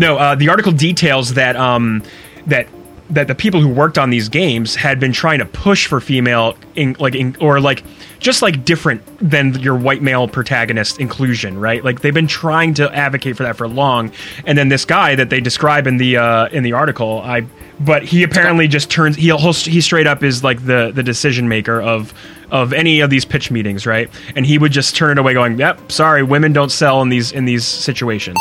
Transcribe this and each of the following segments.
No, uh, the article details that um, that that the people who worked on these games had been trying to push for female, in, like, in, or like just like different than your white male protagonist inclusion, right? Like they've been trying to advocate for that for long, and then this guy that they describe in the uh, in the article, I, but he apparently just turns he he straight up is like the the decision maker of of any of these pitch meetings, right? And he would just turn it away, going, "Yep, sorry, women don't sell in these in these situations."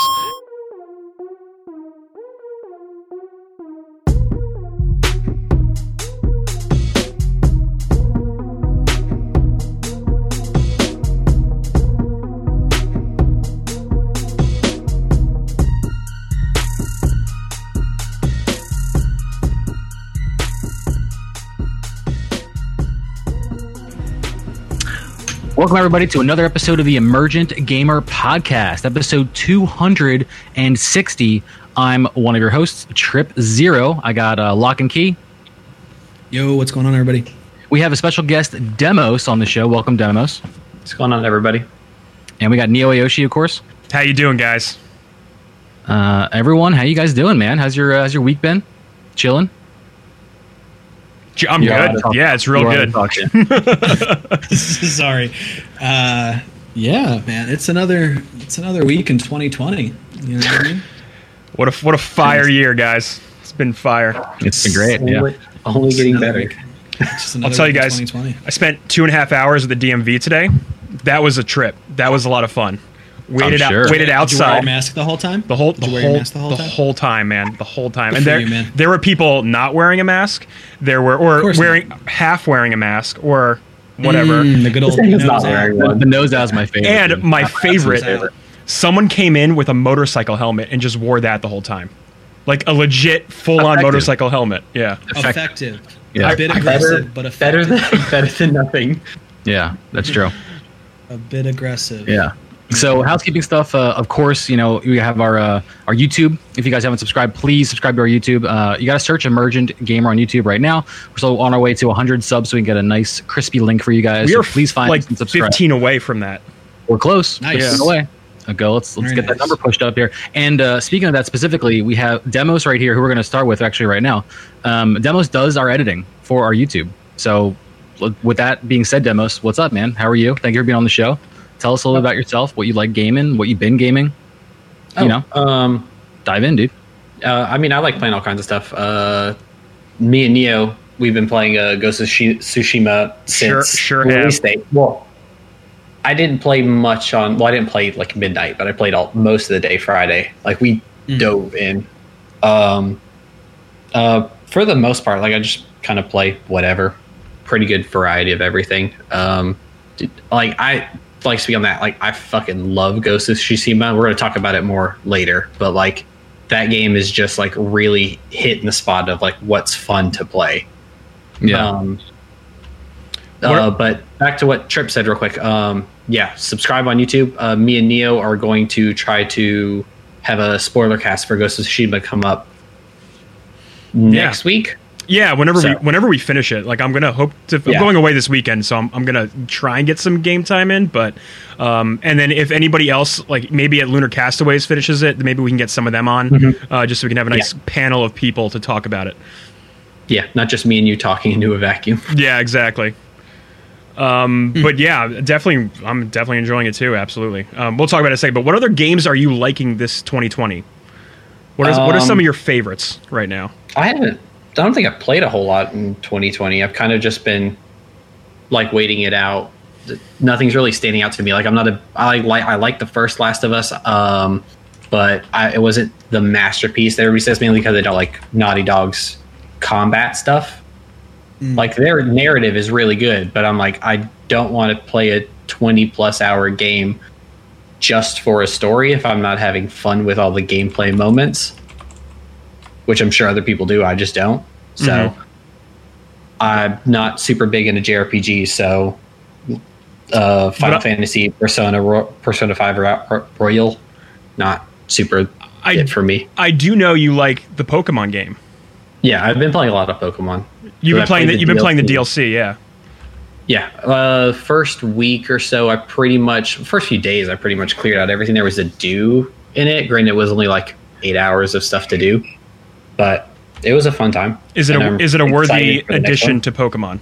Welcome, everybody, to another episode of the Emergent Gamer Podcast, episode 260. I'm one of your hosts, Trip Zero. I got uh, Lock and Key. Yo, what's going on, everybody? We have a special guest, Demos, on the show. Welcome, Demos. What's going on, everybody? And we got Neo Ayoshi, of course. How you doing, guys? Uh, everyone, how you guys doing, man? How's your uh, how's your week been? Chilling. I'm Yeah, good. Yeah, it's real good. wanna talk shit. Sorry. Uh, yeah, man, it's another it's another week in 2020. You know what I mean? What a what a fire year, guys! It's been fire. It's been great. Yeah. Only, only getting Another better. week. Just another tell you guys. 2020. I spent two and a half hours at the DMV today. That was a trip. That was a lot of fun. Waited sure. out, waited Did you wear your outside mask the whole time? the whole Did the you wear whole your mask the whole time? time, man, the whole time. Good and there you, there were people not wearing a mask. There were or course wearing half wearing a mask or whatever. Mm, the good old This nose not wearing The, one. the nose out is my favorite. And dude. my favorite, favorite. someone came in with a motorcycle helmet and just wore that the whole time, like a legit full on motorcycle helmet. Yeah. Effect- Effective. Yeah. A bit Better, aggressive, but better than better than nothing. yeah, that's true. a bit aggressive. Yeah. So housekeeping stuff. Uh, of course, you know we have our uh, our YouTube. If you guys haven't subscribed, please subscribe to our YouTube. Uh, you got to search Emergent Gamer on YouTube right now. We're still on our way to 100 subs, so we can get a nice crispy link for you guys. We So are please find like us and subscribe. 15 away from that. We're close. Nice. 15 away. Uh, Go. Let's let's Very get that number pushed up here. And uh, speaking of that specifically, we have Demos right here, who we're going to start with actually right now. Um, Demos does our editing for our YouTube. So, with that being said, Demos, what's up, man? How are you? Thank you for being on the show. Tell us a little bit about yourself, what you like gaming, what you've been gaming. Oh, You know, um, dive in, dude. uh, I mean, I like playing all kinds of stuff. Uh, me and Neo, we've been playing uh, Ghost of Shi- Tsushima Sure- since sure release have. date. Well, I didn't play much on. Well, I didn't play like midnight, but I played all most of the day Friday. Like we dove in. Um, uh, for the most part, like I just kind of play whatever. Pretty good variety of everything. Um, like I like speak on that. Like I fucking love Ghost of Tsushima. We're gonna talk about it more later, but like that game is just like really hitting the spot of like what's fun to play. Yeah. Um, uh, but back to what Trip said real quick. Um, yeah, subscribe on YouTube. Uh, me and Neo are going to try to have a spoiler cast for Ghost of Tsushima come up next week. Yeah, whenever we whenever we finish it, like I'm gonna hope to. I'm going away this weekend, so I'm, I'm gonna try and get some game time in. But, um, and then if anybody else, like maybe at Lunar Castaways finishes it, maybe we can get some of them on, Mm-hmm. uh, just so we can have a nice panel of people to talk about it. Yeah, not just me and you talking into a vacuum. Yeah, exactly. Um, but yeah, definitely, I'm definitely enjoying it too. Absolutely. Um, we'll talk about it in a second. But what other games are you liking this 2020? What is what are some Um, of your favorites right now? I haven't. I don't think I've played a whole lot in 2020. I've kind of just been like waiting it out. Nothing's really standing out to me. Like I'm not a. I like. I like the first Last of Us. Um, but I, it wasn't the masterpiece that everybody says mainly because they don't like Naughty Dog's combat stuff. Like their narrative is really good, but I'm like I don't want to play a 20 plus hour game just for a story if I'm not having fun with all the gameplay moments which I'm sure other people do. I just don't. So I'm not super big into JRPGs. So uh, Final I- Fantasy, Persona, Ro- Persona Five Ro- Ro- Royal, not super I- it for me. I do know you like the Pokemon game. Yeah, I've been playing a lot of Pokemon. You've been playing the, you've been playing the DLC, yeah. Yeah, uh, first week or so, I pretty much first few days, I pretty much cleared out everything there was to do in it. Granted, it was only like eight hours of stuff to do. But it was a fun time. Is it And a I'm is it a worthy excited for the next addition to Pokemon?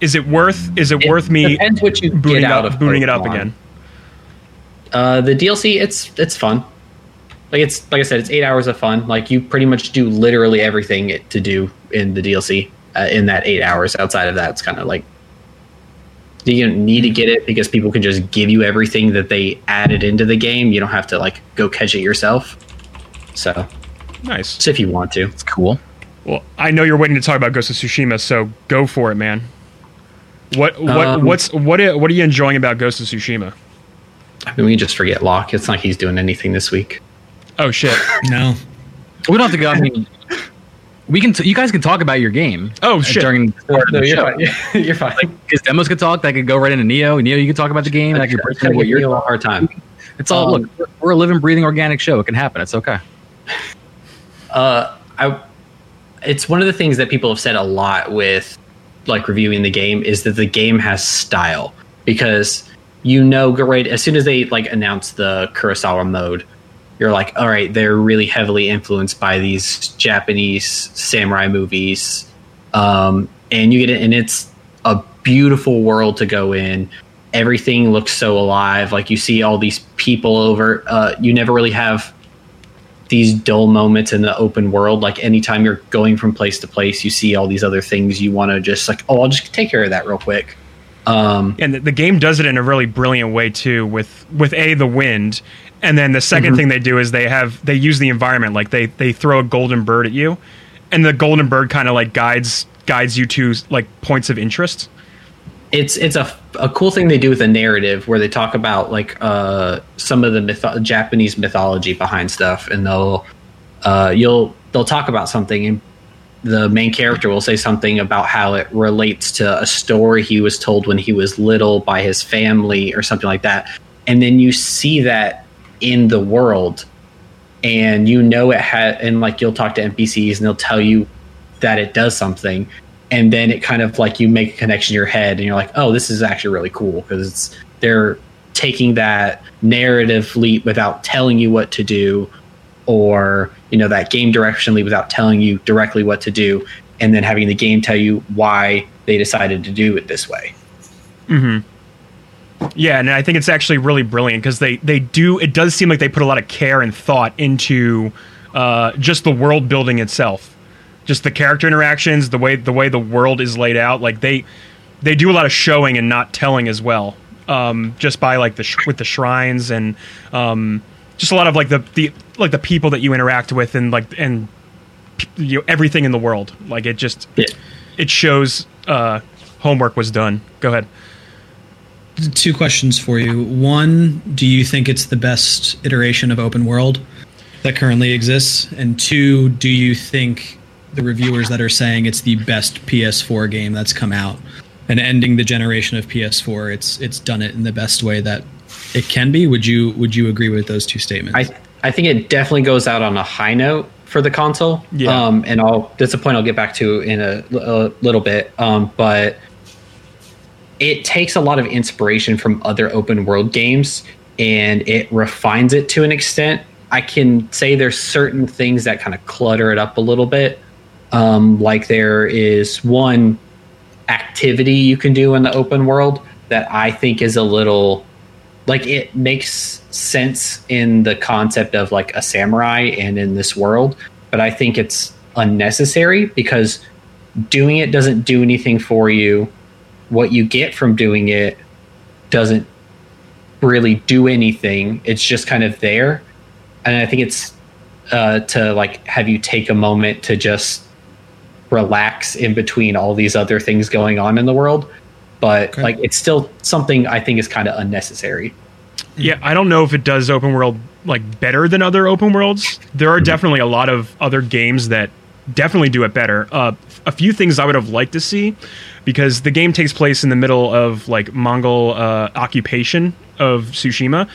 Is it worth is it, It worth me depends what you booting out up of booting it up again? Uh, the DLC, it's it's fun. Like it's like I said, it's eight hours of fun. Like you pretty much do literally everything it- to do in the DLC uh, in that eight hours. Outside of that, it's kind of like you don't need to get it because people can just give you everything that they added into the game. You don't have to like go catch it yourself. So, Nice. just if you want to, It's cool. Well, I know you're waiting to talk about Ghost of Tsushima, so go for it, man. What what Um, what's what are, what are you enjoying about Ghost of Tsushima? I mean, we can just forget Locke. It's not like he's doing anything this week. Oh shit. No. We don't have to go. I mean, we can. T- you guys can talk about your game. Oh, shit. During the start of the you're show. fine. you're fine. Because demos could talk. That could go right into Neo. Neo, you can talk about the game. That could It's break gonna what you're. you a hard time. It's all. um, look, we're, we're a living, breathing, organic show. It can happen. It's okay. uh, I, it's one of the things that people have said a lot with like reviewing the game is that the game has style because you know right as soon as they like announce the Kurosawa mode, you're like, all right, they're really heavily influenced by these Japanese samurai movies, um, and you get it, and it's a beautiful world to go in. Everything looks so alive. Like you see all these people over. Uh, you never really have these dull moments in the open world. Like anytime you're going from place to place, you see all these other things you want to just like, oh, I'll just take care of that real quick. Um, And the, the game does it in a really brilliant way too with with a the wind and then the 2nd Mhm. thing they do is they have they use the environment like they they throw a golden bird at you and the golden bird kind of like guides guides you to like points of interest. It's it's a, a cool thing they do with a narrative where they talk about like uh, some of the Japanese mythology behind stuff, and they'll uh, you'll they'll talk about something, and the main character will say something about how it relates to a story he was told when he was little by his family or something like that, and then you see that in the world, and you know it had, and like you'll talk to NPCs and they'll tell you that it does something and then it kind of like you make a connection in your head and you're like oh this is actually really cool because it's they're taking that narrative leap without telling you what to do or you know that game direction leap without telling you directly what to do and then having the game tell you why they decided to do it this way Hmm. Yeah, and I think it's actually really brilliant because they they do. It does seem like they put a lot of care and thought into uh, just the world building itself, just the character interactions, the way the way the world is laid out. Like they they do a lot of showing and not telling as well. Um, just by like the sh- with the shrines and um, just a lot of like the the like the people that you interact with and like and you know, everything in the world. Like it just Yeah. it shows uh, homework was done. Go ahead. Two questions for you. One, do you think it's the best iteration of open world that currently exists? And two, do you think the reviewers that are saying it's the best PS4 game that's come out and ending the generation of PS4, it's it's done it in the best way that it can be? Would you would you agree with those two statements? I I think it definitely goes out on a high note for the console. Yeah. Um, and I'll that's a point I'll get back to in a, a little bit. Um, but it takes a lot of inspiration from other open world games and it refines it to an extent. I can say there's certain things that kind of clutter it up a little bit. Um, like there is one activity you can do in the open world that I think is a little like it makes sense in the concept of like a samurai and in this world, but I think it's unnecessary because doing it doesn't do anything for you. What you get from doing it doesn't really do anything. It's just kind of there. And I think it's uh, to like have you take a moment to just relax in between all these other things going on in the world. But Okay. like it's still something I think is kind of unnecessary. Yeah, I don't know if it does open world like better than other open worlds. There are definitely a lot of other games that definitely do it better. Uh, a few things I would have liked to see because the game takes place in the middle of like Mongol uh, occupation of Tsushima.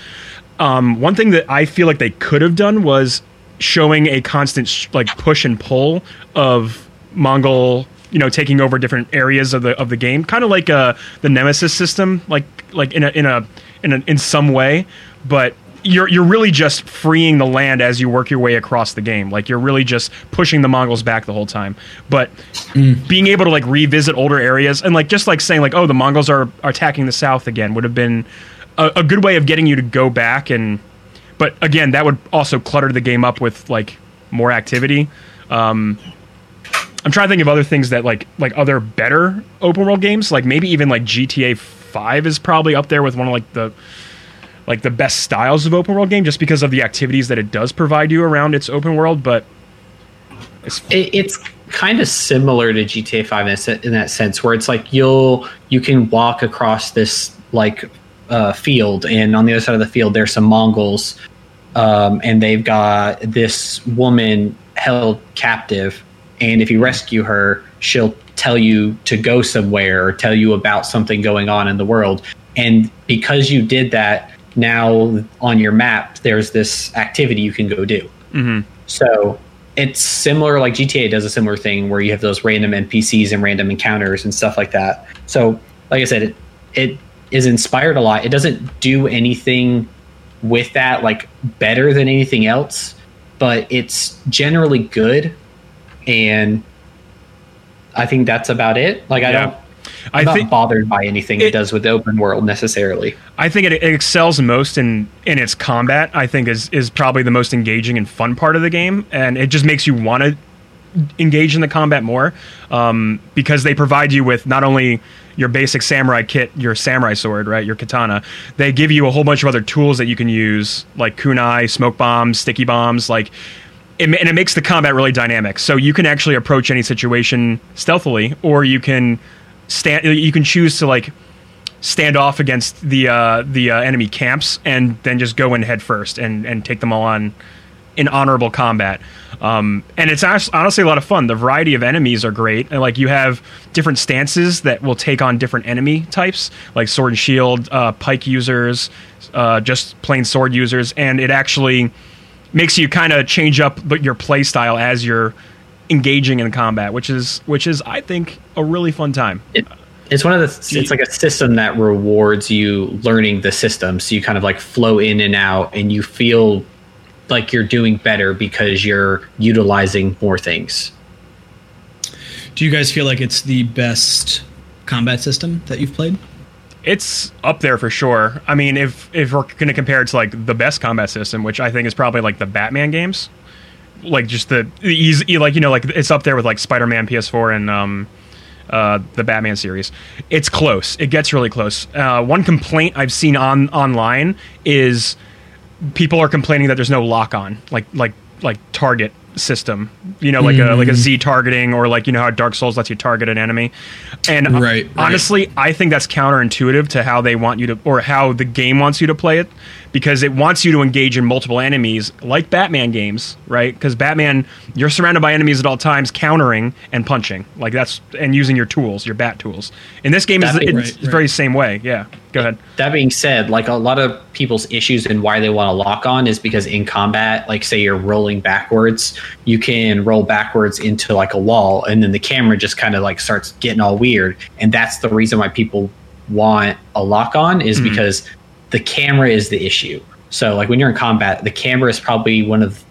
Um, one thing that I feel like they could have done was showing a constant sh- like push and pull of Mongol, you know, taking over different areas of the of the game, kind of like uh, the Nemesis system, like like in a in a in a, in some way. But you're you're really just freeing the land as you work your way across the game. Like you're really just pushing the Mongols back the whole time. But being able to like revisit older areas and like just like saying like, oh, the Mongols are, are attacking the south again would have been a, a good way of getting you to go back and. But again, that would also clutter the game up with like more activity. Um, I'm trying to think of other things that like like other better open world games. Like maybe even like GTA Five is probably up there with one of like the like the best styles of open world game, just because of the activities that it does provide you around its open world. But it's it, it's kind of similar to GTA Five in, that sense, where it's like you'll you can walk across this like uh, field, and on the other side of the field there's some Mongols, um, and they've got this woman held captive, and if you rescue her, she'll tell you to go somewhere or tell you about something going on in the world, and because you did that, now on your map there's this activity you can go do. Mm-hmm. So it's similar, like GTA does a similar thing where you have those random NPCs and random encounters and stuff like that. So, like I said, it it is inspired a lot. It doesn't do anything with that like better than anything else, but it's generally good, and I think that's about it. Like I Yeah. don't. I I'm not think bothered by anything it, it- does with the open world necessarily. I think it, it excels most in in its combat. I think is is probably the most engaging and fun part of the game, and it just makes you want to engage in the combat more um, because they provide you with not only your basic samurai kit, your samurai sword, right, your katana. They give you a whole bunch of other tools that you can use, like kunai, smoke bombs, sticky bombs, like. It, and it makes the combat really dynamic. So you can actually approach any situation stealthily, or you can stand. You can choose to like stand off against the uh, the uh, enemy camps and then just go in head first and and take them all on in honorable combat. Um, and it's honestly a lot of fun. The variety of enemies are great. And like you have different stances that will take on different enemy types, like sword and shield, uh, pike users, uh, just plain sword users, and it actually makes you kind of change up but your play style as you're engaging in combat, which is which is I think a really fun time. it, it's one of the it's like a system that rewards you learning the system so you kind of like flow in and out and you feel like you're doing better because you're utilizing more things Do you guys feel like it's the best combat system that you've played? It's up there for sure. I mean, if if we're going to compare it to like the best combat system, which I think is probably like the Batman games, like just the, the easy, like you know, like it's up there with like Spider Man PS4 and um, uh, the Batman series. It's close. It gets really close. Uh, one complaint I've seen on online is people are complaining that there's no lock on, like like like target system. You know, like a like a mm. Z targeting or like you know how Dark Souls lets you target an enemy. And Right, right. honestly, I think that's counterintuitive to how they want you to or how the game wants you to play it because it wants you to engage in multiple enemies like Batman games, right? Because Batman, you're surrounded by enemies at all times, countering and punching, like that's and using your tools, your bat tools. In this game, is That it's being- it's very same way. Yeah, go ahead. that being said like a lot of people's issues and why they want to lock on is because in combat like say you're rolling backwards you can roll backwards into like a wall and then the camera just kind of like starts getting all weird and that's the reason why people want a lock on is mm-hmm. because the camera is the issue so like when you're in combat the camera is probably one of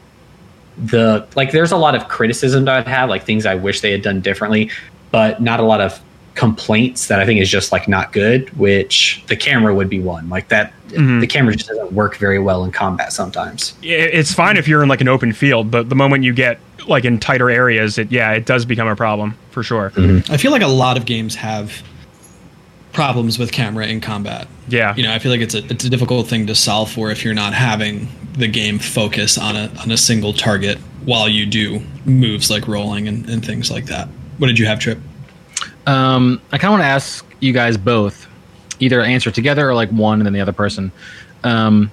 the like there's a lot of criticism that I'd have, like things I wish they had done differently, but not a lot of complaints that I think is just like not good, which the camera would be one. Like that mm-hmm. the camera just doesn't work very well in combat sometimes. It's fine if you're in like an open field, but the moment you get like in tighter areas, it yeah, it does become a problem for sure. Mm-hmm. I feel like a lot of games have problems with camera in combat. Yeah. You know, I feel like it's a it's a difficult thing to solve for if you're not having the game focus on a on a single target while you do moves like rolling and, and things like that. What did you have, Trip? Um, I kind of want to ask you guys both, either answer together or like one and then the other person. Um,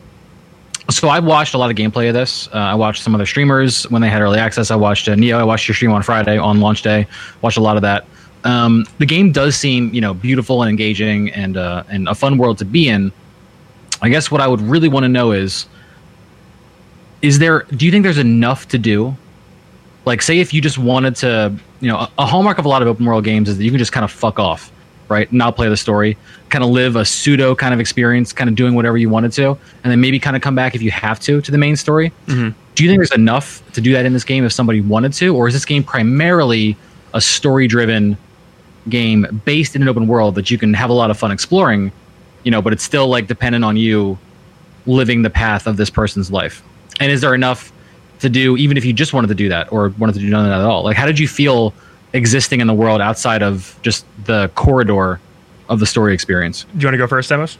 so I watched a lot of gameplay of this. Uh, I watched some other streamers when they had early access. I watched uh, Neo. I watched your stream on Friday on launch day. Watched a lot of that. Um, the game does seem, you know, beautiful and engaging and uh, and a fun world to be in. I guess what I would really want to know is, is there? Do you think there's enough to do? Like, say if you just wanted to, you know, a, a hallmark of a lot of open world games is that you can just kind of fuck off right? Not play the story, kind of live a pseudo kind of experience, kind of doing whatever you wanted to, and then maybe kind of come back if you have to to the main story. Do you think there's enough to do that in this game if somebody wanted to, or is this game primarily a story-driven game based in an open world that you can have a lot of fun exploring, you know, but it's still like dependent on you living the path of this person's life? And is there enough to do even if you just wanted to do that or wanted to do none of that at all? Like, how did you feel existing in the world outside of just the corridor of the story experience? Do you want to go first, Demos?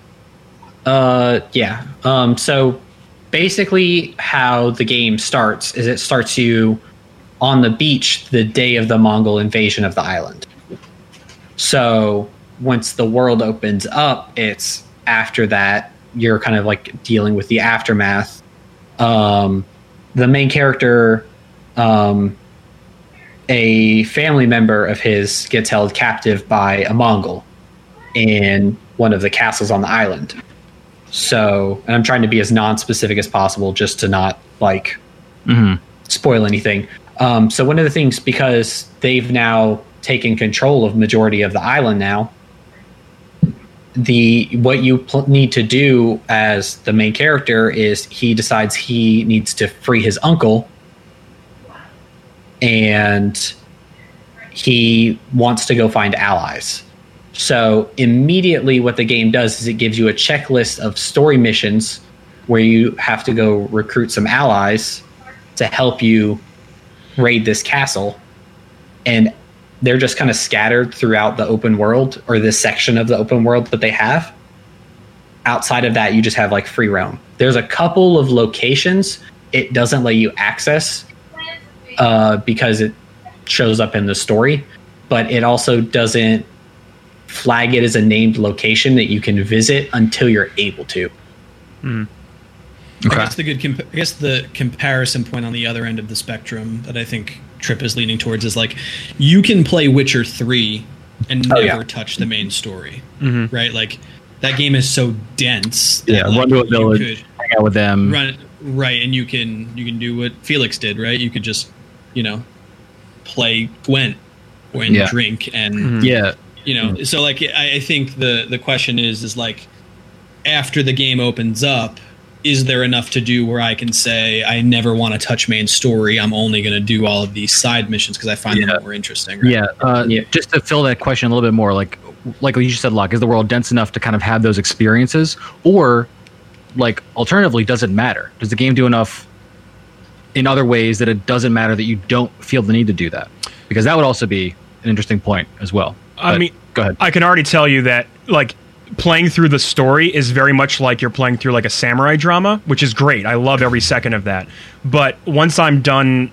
Uh, yeah. Um, so basically, how the game starts is it starts you on the beach the day of the Mongol invasion of the island. So once the world opens up, it's after that you're kind of like dealing with the aftermath. Um, the main character, um, a family member of his gets held captive by a Mongol in one of the castles on the island. So, and I'm trying to be as non-specific as possible, just to not like mm-hmm. spoil anything. Um, so, one of the things because they've now taken control of majority of the island now, the what you pl- need to do as the main character is he decides he needs to free his uncle, and he wants to go find allies. So immediately, what the game does is it gives you a checklist of story missions where you have to go recruit some allies to help you raid this castle, and they're just kind of scattered throughout the open world or this section of the open world that they have. Outside of that, you just have like free roam. There's a couple of locations it doesn't let you access uh, because it shows up in the story, but it also doesn't flag it as a named location that you can visit until you're able to. I guess the good comp- I guess the comparison point on the other end of the spectrum that I think Trip is leaning towards is like you can play Witcher 3 and Oh, never yeah. touch the main story. Mm-hmm. Right? Like that game is so dense Yeah, like, run to a village, hang out with them. run right and you can you can do what Felix did, right? You could just, you know, play Gwent and Yeah. drink and mm-hmm. Yeah, you know mm-hmm. so like I, I think the the question is is like after the game opens up is there enough to do where i can say i never want to touch main story i'm only going to do all of these side missions because i find Yeah. them more interesting right? Yeah, uh, Yeah. Just to fill that question a little bit more, like like you just said, Locke, is the world dense enough to kind of have those experiences, or like alternatively, does it matter? Does the game do enough in other ways that it doesn't matter that you don't feel the need to do that? Because that would also be an interesting point as well. I But mean, go ahead. I can already tell you that like playing through the story is very much like you're playing through like a samurai drama, which is great. I love every second of that. But once I'm done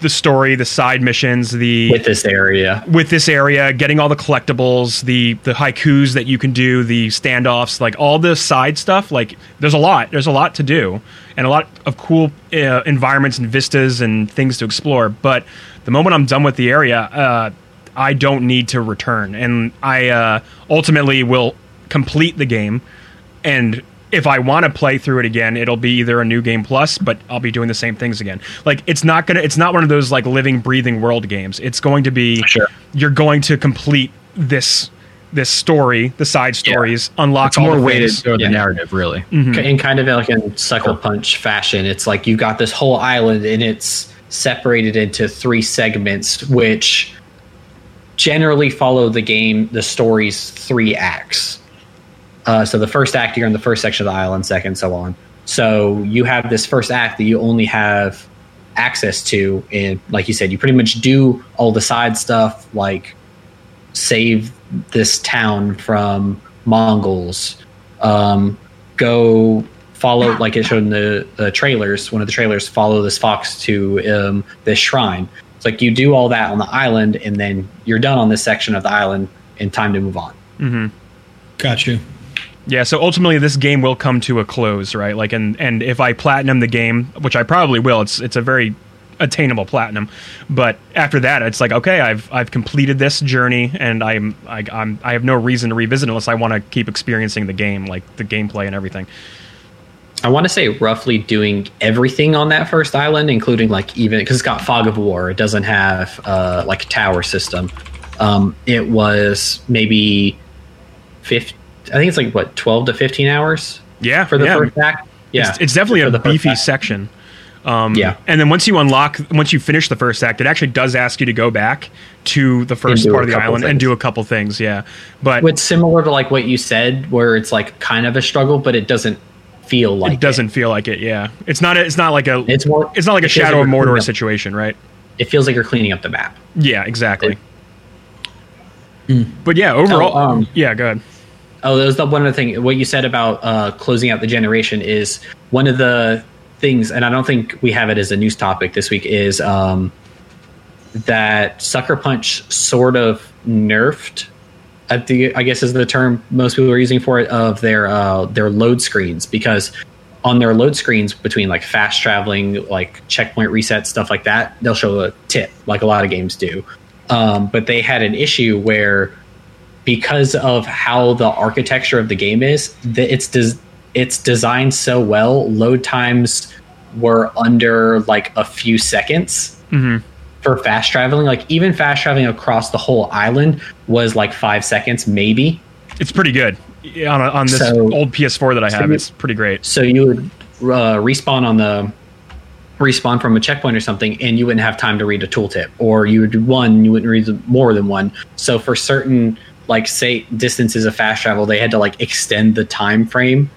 the story, the side missions, the With this area, with this area, getting all the collectibles, the the haikus that you can do, the standoffs, like all the side stuff. Like there's a lot. There's a lot to do, and a lot of cool uh, environments and vistas and things to explore. But the moment I'm done with the area, uh, I don't need to return, and I uh, ultimately will complete the game. And if I want to play through it again, it'll be either a new game plus, but I'll be doing the same things again. Like it's not gonna, it's not one of those like living, breathing world games. It's going to be Sure. you're going to complete this this story, the side stories, unlock It's all more the weighted things. toward Yeah. the narrative, really. Mm-hmm. in kind of like a sucker punch fashion. It's like you've got this whole island and it's separated into three segments, which generally follow the game, the story's three acts. Uh, so the first act, you're in the first section of the island, second, so on. So you have this first act that you only have access to, and like you said, you pretty much do all the side stuff, like save this town from Mongols, um, go follow, like it showed in the, the trailers, one of the trailers, follow this fox to um, this shrine. It's like you do all that on the island, and then you're done on this section of the island, and time to move on. got you Yeah, so ultimately this game will come to a close, right? Like and and if I platinum the game, which I probably will, it's it's a very attainable platinum. But after that, it's like okay, I've I've completed this journey, and I'm I, I'm I have no reason to revisit unless I want to keep experiencing the game, like the gameplay and everything. I want to say roughly doing everything on that first island, including like even because it's got fog of war. It doesn't have uh, like a tower system. Um, it was maybe 50, I think it's like what 12 to 15 hours Yeah, for the yeah. first act. Yeah, It's, it's definitely a the beefy section. Um, Yeah. and then once you unlock, once you finish the first act, it actually does ask you to go back to the first part of the island and do a couple things. Yeah, but It's similar to like what you said, where it's like kind of a struggle, but it doesn't feel like it doesn't feel like it. Yeah, it's not. It's not like a. It's more. It's not like a it feels Shadow of you're Mordor situation, right? It feels like you're cleaning up the map. Yeah, exactly. It- But yeah, overall, Oh, um, yeah, go ahead. Oh, that was the one other thing. What you said about uh, closing out the generation is one of the things, and I don't think we have it as a news topic this week. Is um, that Sucker Punch sort of nerfed? I, think, I guess is the term most people are using for it of their uh, their load screens because on their load screens between like fast traveling, like checkpoint reset stuff like that, they'll show a tip like a lot of games do. Um, but they had an issue where because of how the architecture of the game is, that it's des- it's designed so well. Load times were under like a few seconds Mhm. for fast traveling. Like even fast traveling across the whole island was like five seconds, maybe. It's pretty good on a, on this So- old PS4 that I so have. you- it's pretty great. So you would uh, respawn on the respawn from a checkpoint or something, and you wouldn't have time to read a tooltip, or you would do one, you wouldn't read more than one. So for certain like say distances of fast travel, they had to like extend the time frame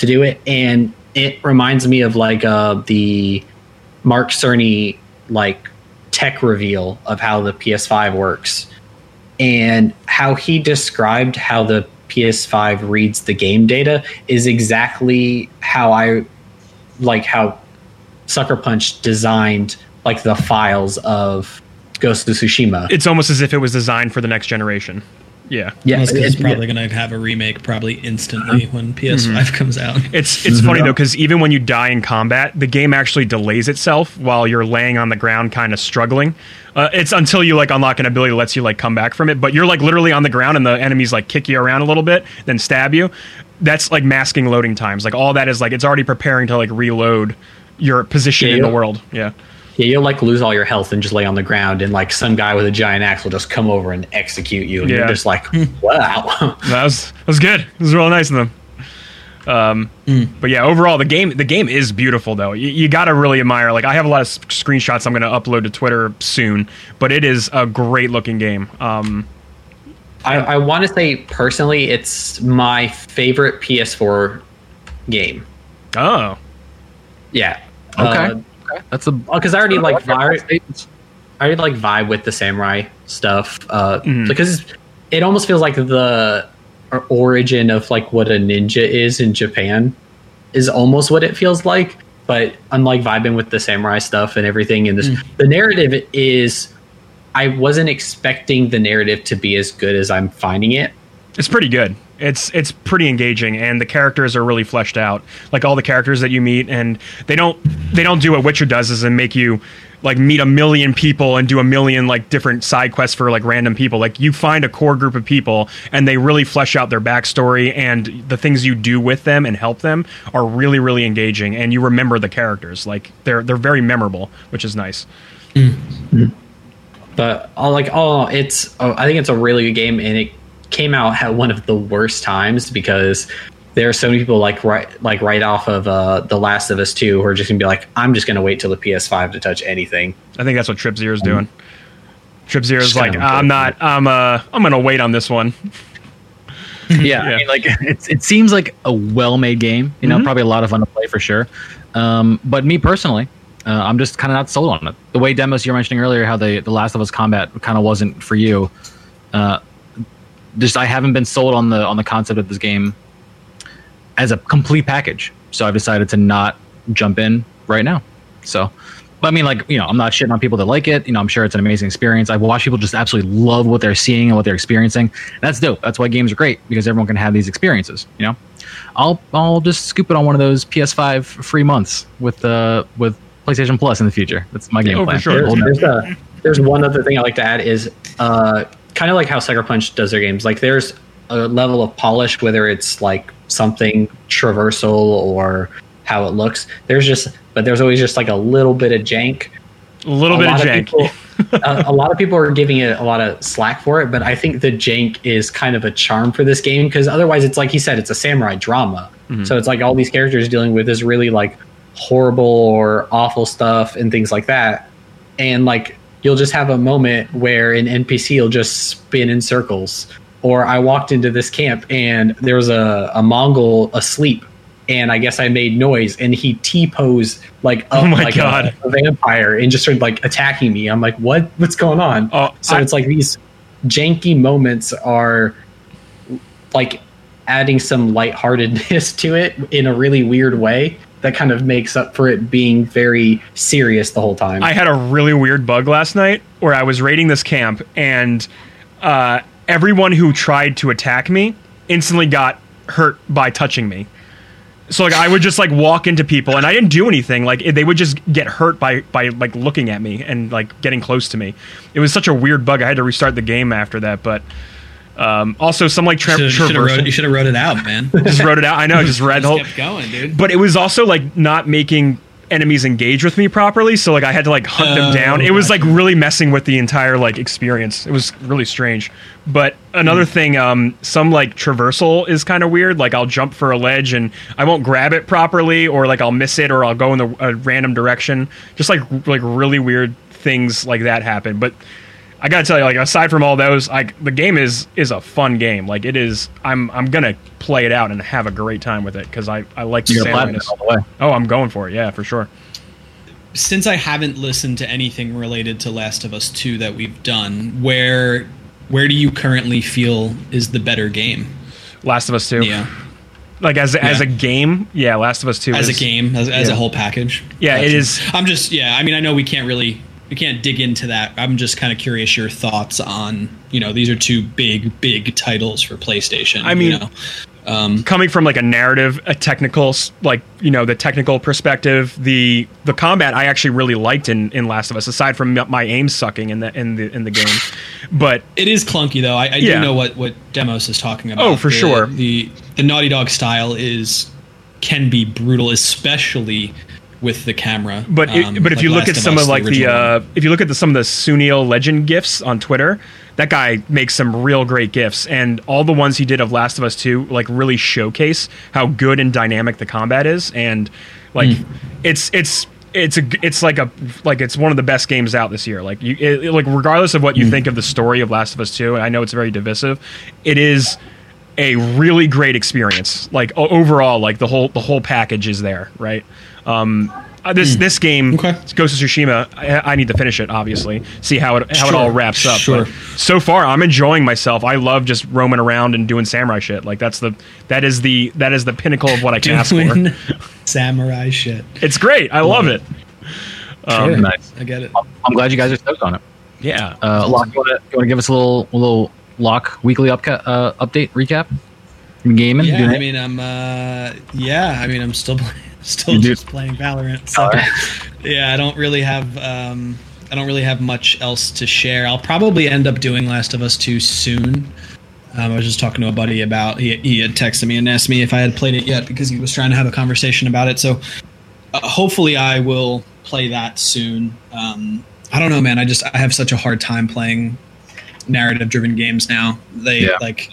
to do it, and it reminds me of like uh, the Mark Cerny like tech reveal of how the PS5 works and how he described how the PS5 reads the game data is exactly how I like how Sucker Punch designed like the files of Ghost of Tsushima. It's almost as if it was designed for the next generation. Yeah, yeah, That's 'cause it- it's it- probably going to have a remake probably instantly when PS5 comes out. It's it's funny though because even when you die in combat, the game actually delays itself while you're laying on the ground, kind of struggling. Uh, it's until you like unlock an ability that lets you like come back from it, but you're like literally on the ground and the enemies like kick you around a little bit, then stab you. That's like masking loading times. Like all that is like it's already preparing to like reload your position Yeah, in the world. Yeah, yeah, you'll like lose all your health and just lay on the ground, and like some guy with a giant axe will just come over and execute you, and Yeah. you're just like, wow. that was that was good. It was really nice of them. Um, but yeah, overall the game the game is beautiful though. You, you got to really admire. Like I have a lot of screenshots I'm going to upload to Twitter soon, but it is a great looking game. Um, I, I want to say personally, it's my favorite PS4 game. oh, Yeah. Okay. Uh, Okay. That's a because I already like vibe. I already like vibe with the samurai stuff uh, Mhm. because it almost feels like the origin of like what a ninja is in Japan is almost what it feels like. But unlike vibing with the samurai stuff and everything in this, the narrative is. I wasn't expecting the narrative to be as good as I'm finding it. it's pretty good. It's it's pretty engaging, and the characters are really fleshed out. Like all the characters that you meet, and they don't they don't do what Witcher does, is and make you like meet a million people and do a million like different side quests for like random people. Like you find a core group of people, and they really flesh out their backstory and the things you do with them and help them are really really engaging, and you remember the characters. Like they're they're very memorable, which is nice. Mm. but all like oh it's oh, i think it's a really good game and it came out at one of the worst times because there are so many people like right like right off of uh the last of us 2 who are just gonna be like i'm just gonna wait till the ps5 to touch anything I think that's what Trip Zero is doing. Trip Zero is like, I'm not, I'm uh, I'm gonna wait on this one. yeah, Yeah. I mean, like it's, it seems like a well-made game. You know, Mhm. probably a lot of fun to play for sure. Um, but me personally, uh, I'm just kind of not sold on it. The way demos you were mentioning earlier, how the the Last of Us combat kind of wasn't for you. Uh, just I haven't been sold on the on the concept of this game as a complete package. So I've decided to not jump in right now. So. But I mean, like, you know, I'm not shitting on people that like it. You know, I'm sure it's an amazing experience. I've watched people just absolutely love what they're seeing and what they're experiencing. That's dope. That's why games are great because everyone can have these experiences. You know, I'll I'll just scoop it on one of those PS5 free months with uh with PlayStation Plus in the future. That's my game Oh, for plan. sure. There's, there's, a, there's one other thing i like to add is uh kind of like how sucker punch does their games. Like there's a level of polish whether it's like something traversal or how it looks. There's just but there's always just like a little bit of jank. A little a bit of jank. people- a, uh, a lot of people are giving it a lot of slack for it, but I think the jank is kind of a charm for this game because otherwise, it's like he said, it's a samurai drama. Mm-hmm. So it's like all these characters dealing with this really like horrible or awful stuff and things like that, and like you'll just have a moment where an NPC will just spin in circles. Or I walked into this camp and there was a, a Mongol asleep, and I guess I made noise, and he T posed like up Oh my like God. A, a vampire and just started like attacking me. I'm like, what? What's going on? Oh, so I- it's like these janky moments are like adding some lightheartedness to it in a really weird way that kind of makes up for it being very serious the whole time. I had a really weird bug last night where I was raiding this camp and uh, everyone who tried to attack me instantly got hurt by touching me. So like I would just like walk into people and I didn't do anything. Like they would just get hurt by by like looking at me and like getting close to me. It was such a weird bug. I had to restart the game after that. But um, also some like tra- You should have traversal. wrote, you should have wrote it out, man. just wrote it out. I know. I just read the whole kept going, dude. but it was also like not making enemies engage with me properly so like i had to like hunt them Oh, down it was like really messing with the entire like experience it was really strange but another thing um some like traversal is kind of weird like i'll jump for a ledge and i won't grab it properly or like i'll miss it or i'll go in the a random direction just like like really weird things like that happen but I gotta tell you, like aside from all those, like the game is is a fun game. Like it is, I'm I'm gonna play it out and have a great time with it because I I like the You're gonna platinum samurai-ness. it all the way. Oh, I'm going for it. Yeah, for sure. since I haven't listened to anything related to Last of Us 2 that we've done, where where do you currently feel is the better game? Last of Us Two. Yeah. Like as as a game, yeah. Last of Us Two. As a game, as, as yeah. a whole package. Yeah, it Gotcha. is- I'm just yeah, I mean I know we can't really we can't dig into that. I'm just kind of curious your thoughts on, you know, these are two big big titles for PlayStation. I mean- you know. um, coming from like a narrative, a technical, like you know, the technical perspective, the the combat I actually really liked in, in Last of Us. Aside from my aim sucking in the in the in the game, but It is clunky though. I, I Yeah. do know what what Demos is talking about. Oh, for The- sure. The the Naughty Dog style is can be brutal, especially with the camera. But it, Um, but if like you look at of some Us, of like the uh, if you look at the, some of the Sunil Legend gifs on Twitter, that guy makes some real great gifs, and all the ones he did of Last of Us Two like really showcase how good and dynamic the combat is, and like Hmm. it's it's. It's a it's like a like it's one of the best games out this year. Like you it, like regardless of what you think of the story of Last of Us Two, and I know it's very divisive. It is a really great experience. Like overall, like the whole the whole package is there, right? Um, uh, this this game. Okay. Ghost of Tsushima, I, I need to finish it. Obviously, see how it how it all wraps up. sure. But so far, I'm enjoying myself. I love just roaming around and doing samurai shit. Like that's the that is the that is the pinnacle of what I can ask for. samurai shit. It's great. I love it. Sure. nice. I get it. I'm glad you guys are stoked on it. Yeah. Uh, Locke, you want to give us a little a little Lock weekly upca- uh, update recap? Gaming? Yeah, I mean, I'm. Uh, yeah, I mean, I'm still play- still just playing Valorant. So, yeah, I don't really have. Um, I don't really have much else to share. I'll probably end up doing Last of Us 2 soon. Um, I was just talking to a buddy about. He, he had texted me and asked me if I had played it yet because he was trying to have a conversation about it. So, uh, hopefully, I will play that soon. Um, I don't know, man. I just I have such a hard time playing narrative-driven games now. They Yeah. like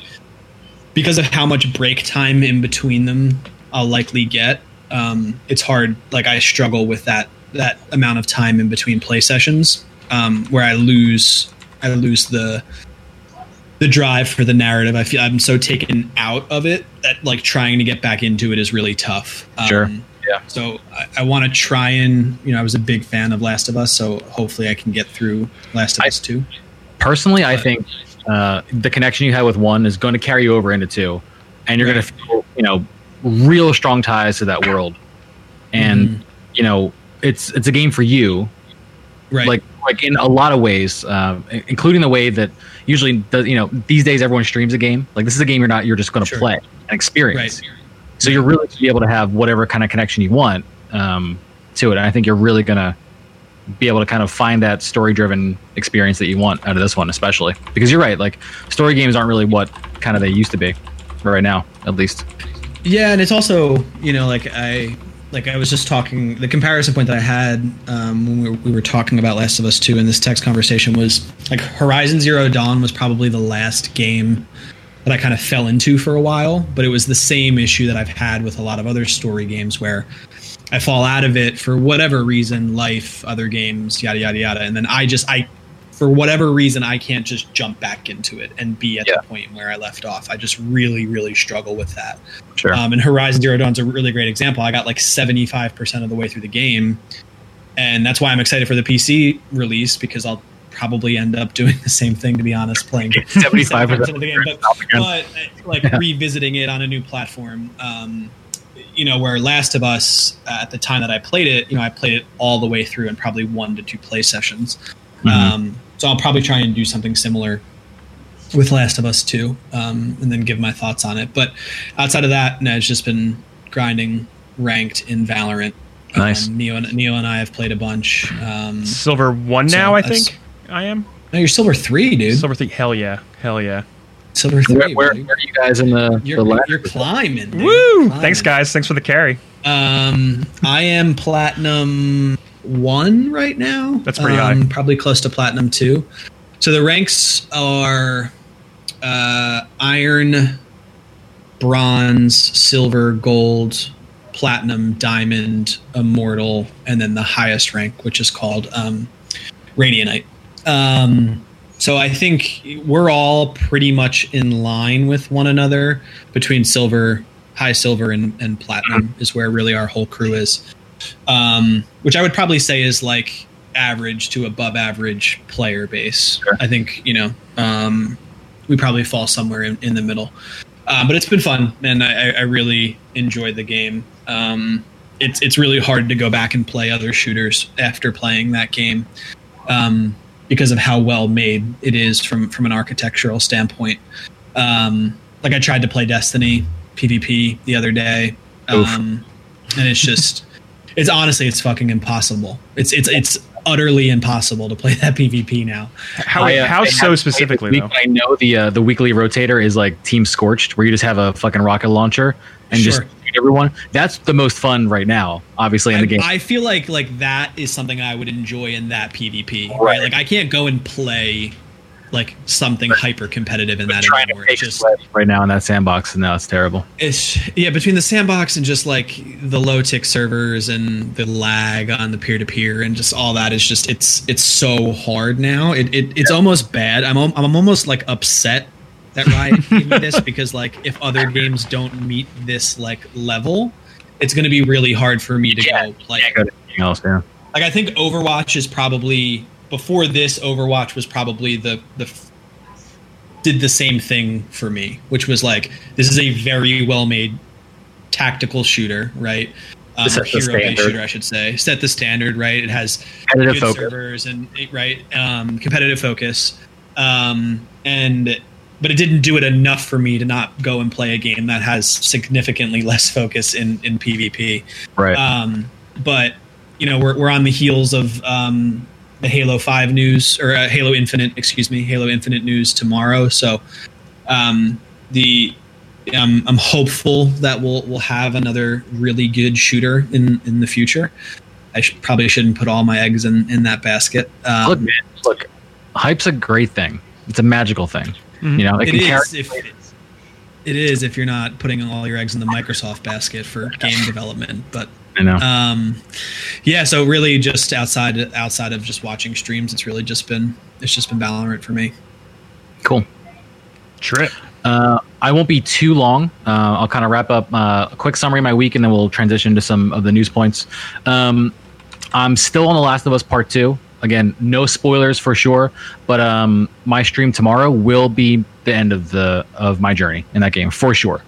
because of how much break time in between them I'll likely get. Um, it's hard. Like I struggle with that that amount of time in between play sessions, um, where I lose I lose the the drive for the narrative. I feel I'm so taken out of it that like trying to get back into it is really tough. Um, Sure. Yeah. So I, I want to try and you know I was a big fan of Last of Us, so hopefully I can get through Last of I- Us two. Personally, I think uh, the connection you had with one is going to carry you over into two, and you're going to feel, you know, real strong ties to that world. And Mhm. you know, it's it's a game for you, Right. like like in a lot of ways, i- including the way that usually the, you know these days everyone streams a game. Like this is a game you're not you're just going to Sure. play and experience. right. So you're really to be able to have whatever kind of connection you want um, to it. And I think you're really going to be able to kind of find that story driven experience that you want out of this one, especially because you're right. Like story games aren't really what kind of they used to be right now, at least. Yeah, and it's also you know like I like I was just talking. The comparison point that I had um, when we were, we were talking about Last of Us Two in this text conversation was like Horizon Zero Dawn was probably the last game that I kind of fell into for a while, but it was the same issue that I've had with a lot of other story games where I fall out of it for whatever reason, life, other games, yada yada yada, and then I just I for whatever reason I can't just jump back into it and be at Yeah. the point where I left off. I just really really struggle with that. Sure. Um, and Horizon Zero Dawn's a really great example. I got like 75% of the way through the game. And that's why I'm excited for the PC release because I'll probably end up doing the same thing, to be honest, playing 75% of the game. But, but uh, like revisiting it on a new platform, um, you know, where Last of Us, uh, at the time that I played it, you know, I played it all the way through in probably one to two play sessions. Um, so I'll probably try and do something similar with Last of Us 2 um, and then give my thoughts on it. But outside of that, no, it's just been grinding ranked in Valorant. Nice. Um, Neo, and, Neo and I have played a bunch. Um, Silver one So now, I think. I am no, you're Silver 3, dude. silver three. Hell yeah, hell yeah. Silver 3. where, where, where are you guys in the, You're, the ladder? you're climbing. dude. Woo! Climbing. Thanks, guys. Thanks for the carry. Um, I am platinum one right now. That's pretty um, high. Probably close to platinum two. So the ranks are uh, iron, bronze, silver, gold, platinum, diamond, immortal, and then the highest rank, which is called um, radianite. Um, so I think we're all pretty much in line with one another between silver, high silver, and, and platinum is where really our whole crew is. Um, which I would probably say is like average to above average player base. Sure. I think you know um, we probably fall somewhere in, in the middle. Uh, but it's been fun, and I, I really enjoyed the game. Um, it's it's really hard to go back and play other shooters after playing that game um, because of how well made it is from from an architectural standpoint. Um, like I tried to play Destiny PvP the other day, um, and it's just it's honestly it's fucking impossible. It's it's it's utterly impossible to play that PvP now. How, I, uh, how so specifically played though? this week, but I know the uh, the weekly rotator is like Team Scorched, where you just have a fucking rocket launcher and just shoot everyone. That's the most fun right now, obviously in the game. I, I feel like like that is something I would enjoy in that PvP. Right. Right. Like I can't go and play like something hyper competitive in that trying to anymore. take just right now in that sandbox, and now it's terrible. it's yeah between the sandbox and just like the low tick servers and the lag on the peer to peer and just all that is just it's it's so hard now. It, it it's almost bad. I'm I'm almost like upset that Riot gave me this because like if other games don't meet this like level, it's going to be really hard for me to Yeah. go play. Can't go else, yeah. Like I think Overwatch is probably before this. Overwatch was probably the the did the same thing for me, which was like this is a very well made tactical shooter, right? Um, Set the hero based shooter, I should say. Set the standard, right? It has Competitive good focus. servers and right um, competitive focus, um, and but it didn't do it enough for me to not go and play a game that has significantly less focus in in PvP. Right. Um, but you know, we're we're on the heels of um, the Halo Five news or uh, Halo Infinite, excuse me, Halo Infinite news tomorrow. So um, the um, I'm hopeful that we'll we'll have another really good shooter in in the future. I sh- probably shouldn't put all my eggs in in that basket. Um, look, man, look, hype's a great thing. It's a magical thing. Mhm. You know, it, it can is carry. if it is if you're not putting all your eggs in the Microsoft basket for game development, but I know. um yeah so really just outside outside of just watching streams it's really just been it's just been valorant for me cool. Trip. Uh, I won't be too long. Uh, I'll kind of wrap up uh, a quick summary of my week, and then we'll transition to some of the news points. Um, I'm still on The Last of Us Part Two. Again, no spoilers for sure, but um, my stream tomorrow will be the end of the of my journey in that game for sure.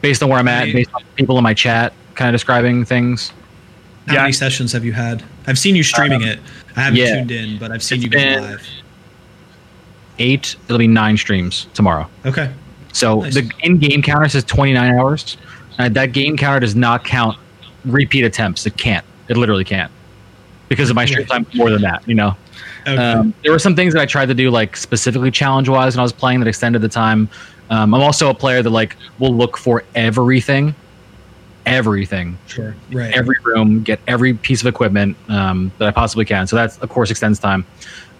Based on where I'm at, based on people in my chat, kind of describing things. how Yeah. many sessions have you had i've seen you streaming it i haven't yeah. tuned in but i've seen It's you go been- live Eight, it'll be nine streams tomorrow. okay So Nice. the in-game counter says 29 hours. Uh, that game counter does not count repeat attempts. It can't. It literally can't because of my stream time more than that. You know, okay um, there were some things that I tried to do like specifically challenge-wise when I was playing that extended the time. Um, I'm also a player that like will look for everything everything, Sure. Right. every room, get every piece of equipment um, that I possibly can. So that, of course, extends time.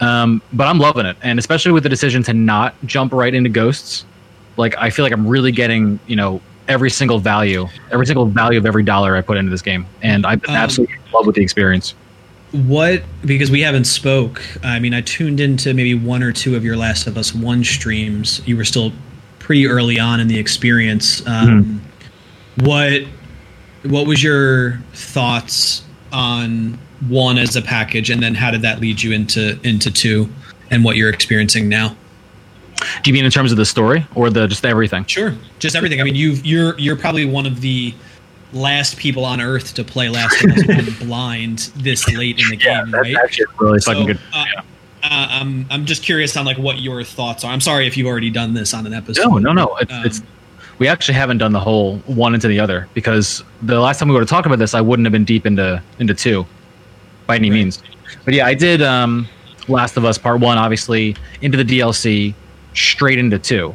Um, but I'm loving it, and especially with the decision to not jump right into ghosts. Like I feel like I'm really getting you know every single value, every single value of every dollar I put into this game, and I've been Um, absolutely in love with the experience. what because we haven't spoke i mean i tuned into maybe one or two of your last of us one streams you were still pretty early on in the experience um, what what was your thoughts on one as a package and then how did that lead you into into two and what you're experiencing now Do you mean in terms of the story or the just everything? sure just everything i mean you you're you're probably one of the last people on earth to play last of us one blind this late in the game right actually really So, fucking good. uh, uh, I'm I'm just curious on like what your thoughts are. I'm sorry if you've already done this on an episode. No, no, no. It's, Um, it's we actually haven't done the whole one into the other because the last time we were to talk about this, I wouldn't have been deep into into two by any Right. means. But yeah, I did um, Last of Us Part One, obviously into the DLC, straight into two.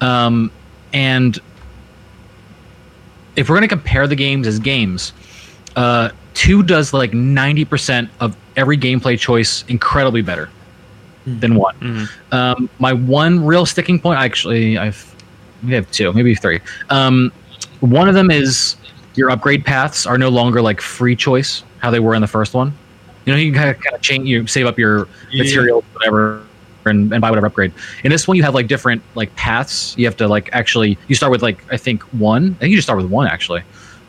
Um, and if we're going to compare the games as games, uh, two does like ninety percent of every gameplay choice incredibly better than one. Um, my one real sticking point, actually, I've we have two, maybe three. Um, one of them is your upgrade paths are no longer like free choice, how they were in the first one. You know, you can kind of, change, you save up your Yeah. materials, whatever, and, and buy whatever upgrade. In this one, you have like different like paths. You have to like actually, you start with like I think one. I think you just start with one actually.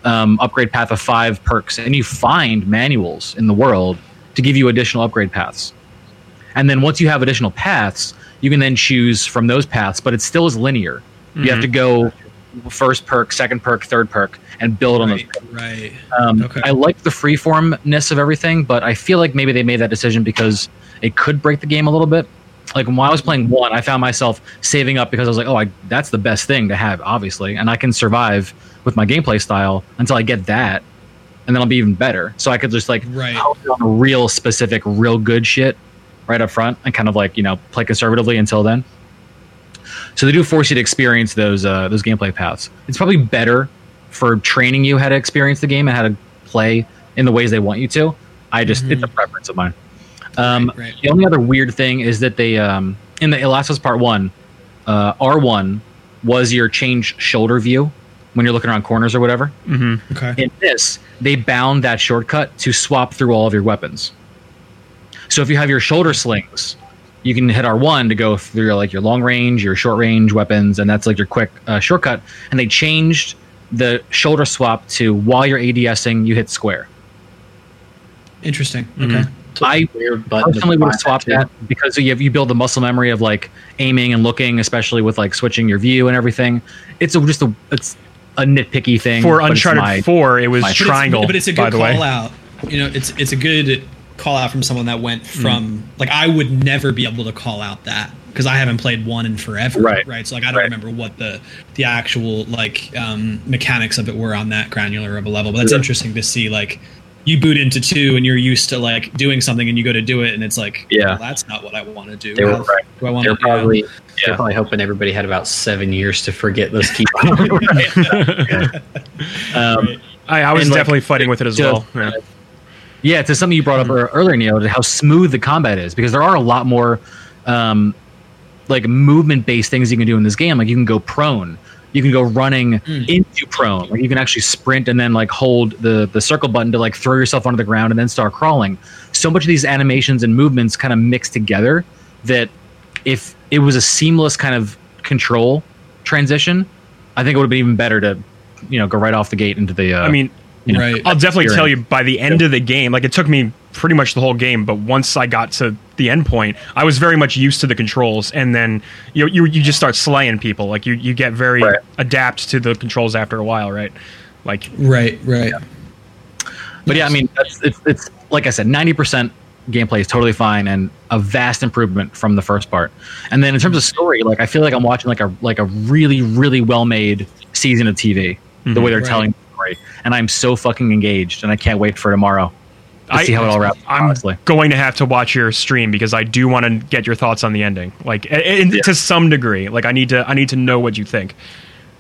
Um, upgrade path of five perks, and you find manuals in the world to give you additional upgrade paths. And then once you have additional paths, you can then choose from those paths, but it still is linear. You have to go first perk, second perk, third perk, and build on those. Right, right. Um, Okay. I like the freeformness of everything, but I feel like maybe they made that decision because it could break the game a little bit. Like when I was playing one, I found myself saving up because I was like, "Oh, I, that's the best thing to have, obviously," and I can survive with my gameplay style until I get that, and then I'll be even better. So I could just like Right. on real specific, real good shit right up front, and kind of like you know play conservatively until then. So they do force you to experience those uh, those gameplay paths. It's probably better for training you how to experience the game and how to play in the ways they want you to. I just it's a preference of mine. Um, Right, right. The only other weird thing is that they um, in the Last of Us Part One, uh, R one was your change shoulder view when you're looking around corners or whatever. Okay. In this, they bound that shortcut to swap through all of your weapons. So if you have your shoulder slings, you can hit R1 to go through like your long range, your short range weapons, and that's like your quick uh, shortcut. And they changed the shoulder swap to while you're ADSing, you hit square. Interesting. Mm-hmm. Okay. I Weird button to personally would have find swapped too. that because you have, you build the muscle memory of like aiming and looking, especially with like switching your view and everything. It's a, just a it's a nitpicky thing For Uncharted my- 4, it was my- But it's- triangle. but it's a good call way. out. You know, it's it's a good call out from someone that went Hmm. from like I would never be able to call out that because I haven't played one in forever. Right. Right. So like I don't Right. remember what the the actual like um, mechanics of it were on that granular of a level. But that's Yeah. interesting to see like you boot into two and you're used to like doing something and you go to do it and it's like Yeah. well, that's not what I want to do. They were How- right. do I want They're to probably Yeah. they're probably hoping everybody had about seven years to forget those key. Um, I, I was And, like, definitely fighting with it as just- well. Yeah. Yeah, to something you brought up ear- earlier, Neil, how smooth the combat is, because there are a lot more um, like movement based things you can do in this game. Like you can go prone, you can go running into prone, like you can actually sprint and then like hold the the circle button to like throw yourself onto the ground and then start crawling. So much of these animations and movements kind of mix together that if it was a seamless kind of control transition, I think it would have been even better to you know go right off the gate into the. Uh, I mean, you know, Right. I'll definitely tell you by the end of the game, like it took me pretty much the whole game, but once I got to the end point, I was very much used to the controls, and then you you, you just start slaying people. Like you you get very Right. adapt to the controls after a while, right? Like Right, right. But yeah, I mean, that's, it's, it's like I said, ninety percent gameplay is totally fine and a vast improvement from the first part. And then in terms of story, like I feel like I'm watching like a like a really really well made season of TV. The mm-hmm. way they're Right. telling the story, and I'm so fucking engaged, and I can't wait for tomorrow to I- see how it all wraps. I'm honestly, going to have to watch your stream because I do want to get your thoughts on the ending, like a- and Yeah. to some degree. Like I need to I need to know what you think,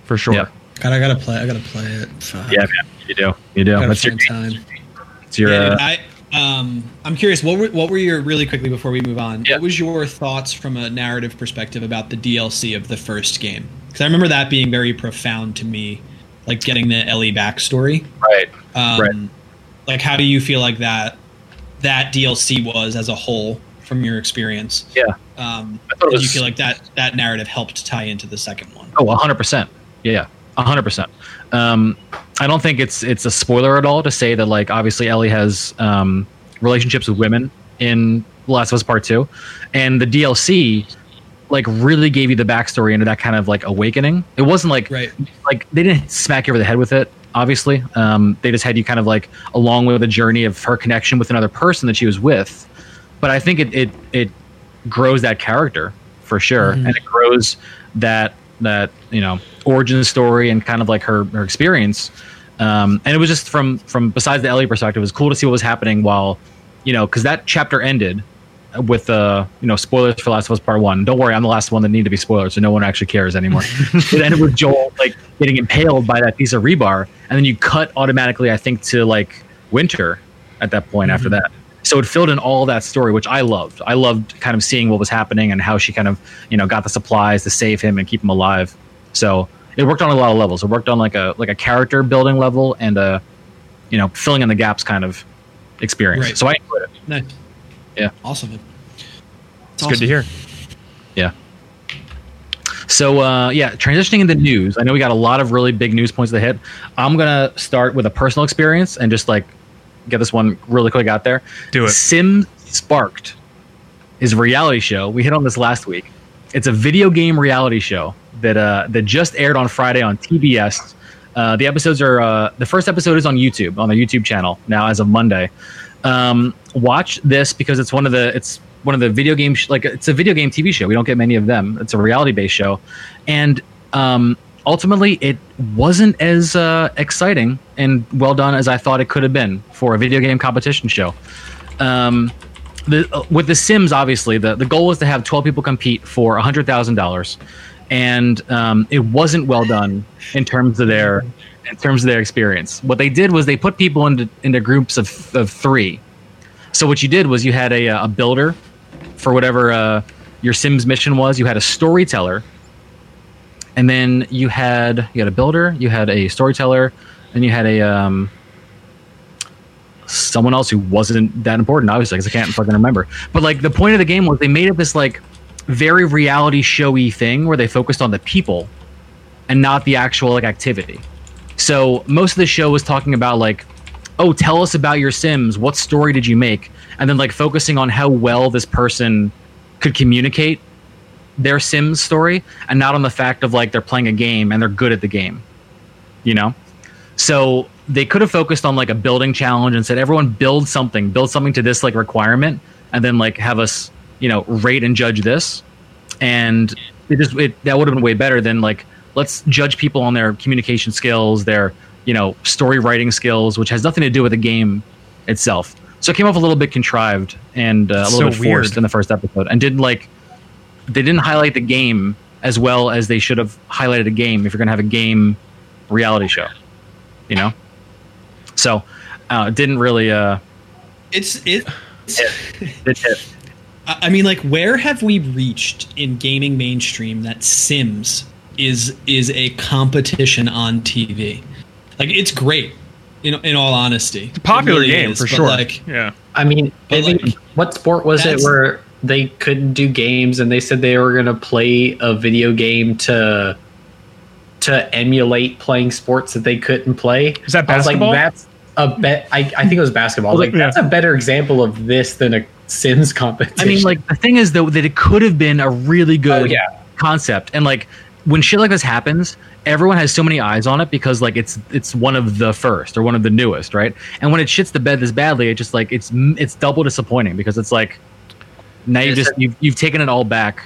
for sure. Yeah. God, I gotta play. I gotta play it. Fuck. Yeah, man, you do. You do. Gotta That's your, time. it's your Yeah, uh, dude, I um I'm curious. What were what were your really quickly before we move on? Yeah. What was your thoughts from a narrative perspective about the DLC of the first game? Because I remember that being very profound to me, like getting the Ellie backstory. right. Um, Right. Like, how do you feel like that that DLC was as a whole from your experience? Yeah. Um, I thought did you feel like that that narrative helped tie into the second one? Oh, 100%. Yeah, 100%. Um, I don't think it's it's a spoiler at all to say that like obviously Ellie has um, relationships with women in The Last of Us Part 2 and the DLC like really gave you the backstory into that kind of like awakening. It wasn't like Right. like they didn't smack you over the head with it obviously. Um, they just had you kind of like along with the journey of her connection with another person that she was with. But i think it it, it grows that character for sure. And it grows that that you know origin story and kind of like her her experience. Um, and it was just from from besides the ellie perspective it was cool to see what was happening while you know because that chapter ended with uh you know spoilers for Last of Us Part One. Don't worry, I'm the last one that need to be spoiled, so no one actually cares anymore. it ended with Joel like getting impaled by that piece of rebar, and then you cut automatically, I think, to like winter at that point after that. So it filled in all that story, which I loved. I loved kind of seeing what was happening and how she kind of you know got the supplies to save him and keep him alive. So it worked on a lot of levels. It worked on like a like a character building level and a you know filling in the gaps kind of experience. Right. So I enjoyed it. Nice. Yeah. Awesome. It's good to hear. Yeah. So uh, yeah, transitioning into news. I know we got a lot of really big news points to hit. I'm gonna start with a personal experience and just like get this one really quick out there. Do it. Sim Spark'd is a reality show. We hit on this last week. It's a video game reality show that uh, that just aired on Friday on TBS. Uh, the episodes are uh, the first episode is on YouTube on their YouTube channel now as of Monday. Um, watch this because it's one of the it's one of the video game sh- like it's a video game TV show. We don't get many of them. It's a reality based show, and um, ultimately it wasn't as uh, exciting and well done as I thought it could have been for a video game competition show. Um, the, uh, with the Sims, obviously, the, the goal was to have 12 people compete for $100,000. And um, it wasn't well done in terms of their in terms of their experience. What they did was they put people into, into groups of, of three. So what you did was you had a, a builder for whatever uh, your Sims mission was. You had a storyteller, and then you had you had a builder, you had a storyteller, and you had a um, someone else who wasn't that important, obviously, because I can't fucking remember. But like the point of the game was they made it this like very reality showy thing where they focused on the people and not the actual like activity. So most of the show was talking about like, oh, tell us about your Sims. What story did you make? And then like focusing on how well this person could communicate their Sims story, and not on the fact of like they're playing a game and they're good at the game. You know, so they could have focused on like a building challenge and said everyone build something, build something to this like requirement, and then like have us you know rate and judge this. And it just it, that would have been way better than like let's judge people on their communication skills, their you know story writing skills, which has nothing to do with the game itself. So it came off a little bit contrived and uh, a little So bit forced weird. in the first episode, and didn't like they didn't highlight the game as well as they should have highlighted a game if you're going to have a game reality show, you know. So uh, it didn't really uh, It's it. it hit. I I mean, like, where have we reached in gaming mainstream that Sims is is a competition on TV? Like, it's great. In, in all honesty, It Popular really game is, for but, sure. Like, yeah. I mean, But, I think- like, what sport was it where they couldn't do games and they said they were going to play a video game to to emulate playing sports that they couldn't play? Is that I was basketball? like, that's a bet. I, I think it was basketball. I was like, Yeah. that's a better example of this than a Sims competition. I mean, like the thing is though that it could have been a really oh, good Oh, yeah. concept, and like when shit like this happens, everyone has so many eyes on it because like it's it's one of the first or one of the newest, right? And when it shits the bed this badly, it just like it's it's double disappointing because it's like now you It's just you've you've taken it all back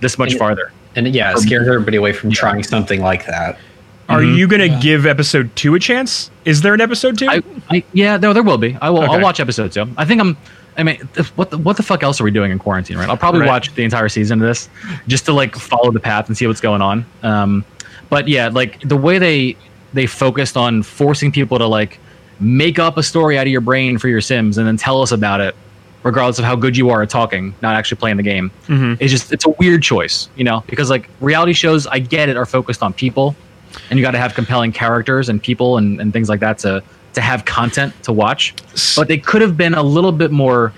this much And- farther. and yeah, it scares everybody away from trying something like that. Are Mhm. you going to Yeah. give episode two a chance? Is there an episode two? I, I yeah, no, there will be. I will. I'll watch episode two. I think I'm. I mean, what the, what the fuck else are we doing in quarantine? Right. I'll probably Right. watch the entire season of this just to like follow the path and see what's going on. Um, but yeah, like the way they they focused on forcing people to like make up a story out of your brain for your Sims and then tell us about it, regardless of how good you are at talking, not actually playing the game. Mm-hmm. It's just it's a weird choice, you know, because like reality shows, I get it, are focused on people, and you got to have compelling characters and people and, and things like that to to have content to watch. But they could have been a little bit more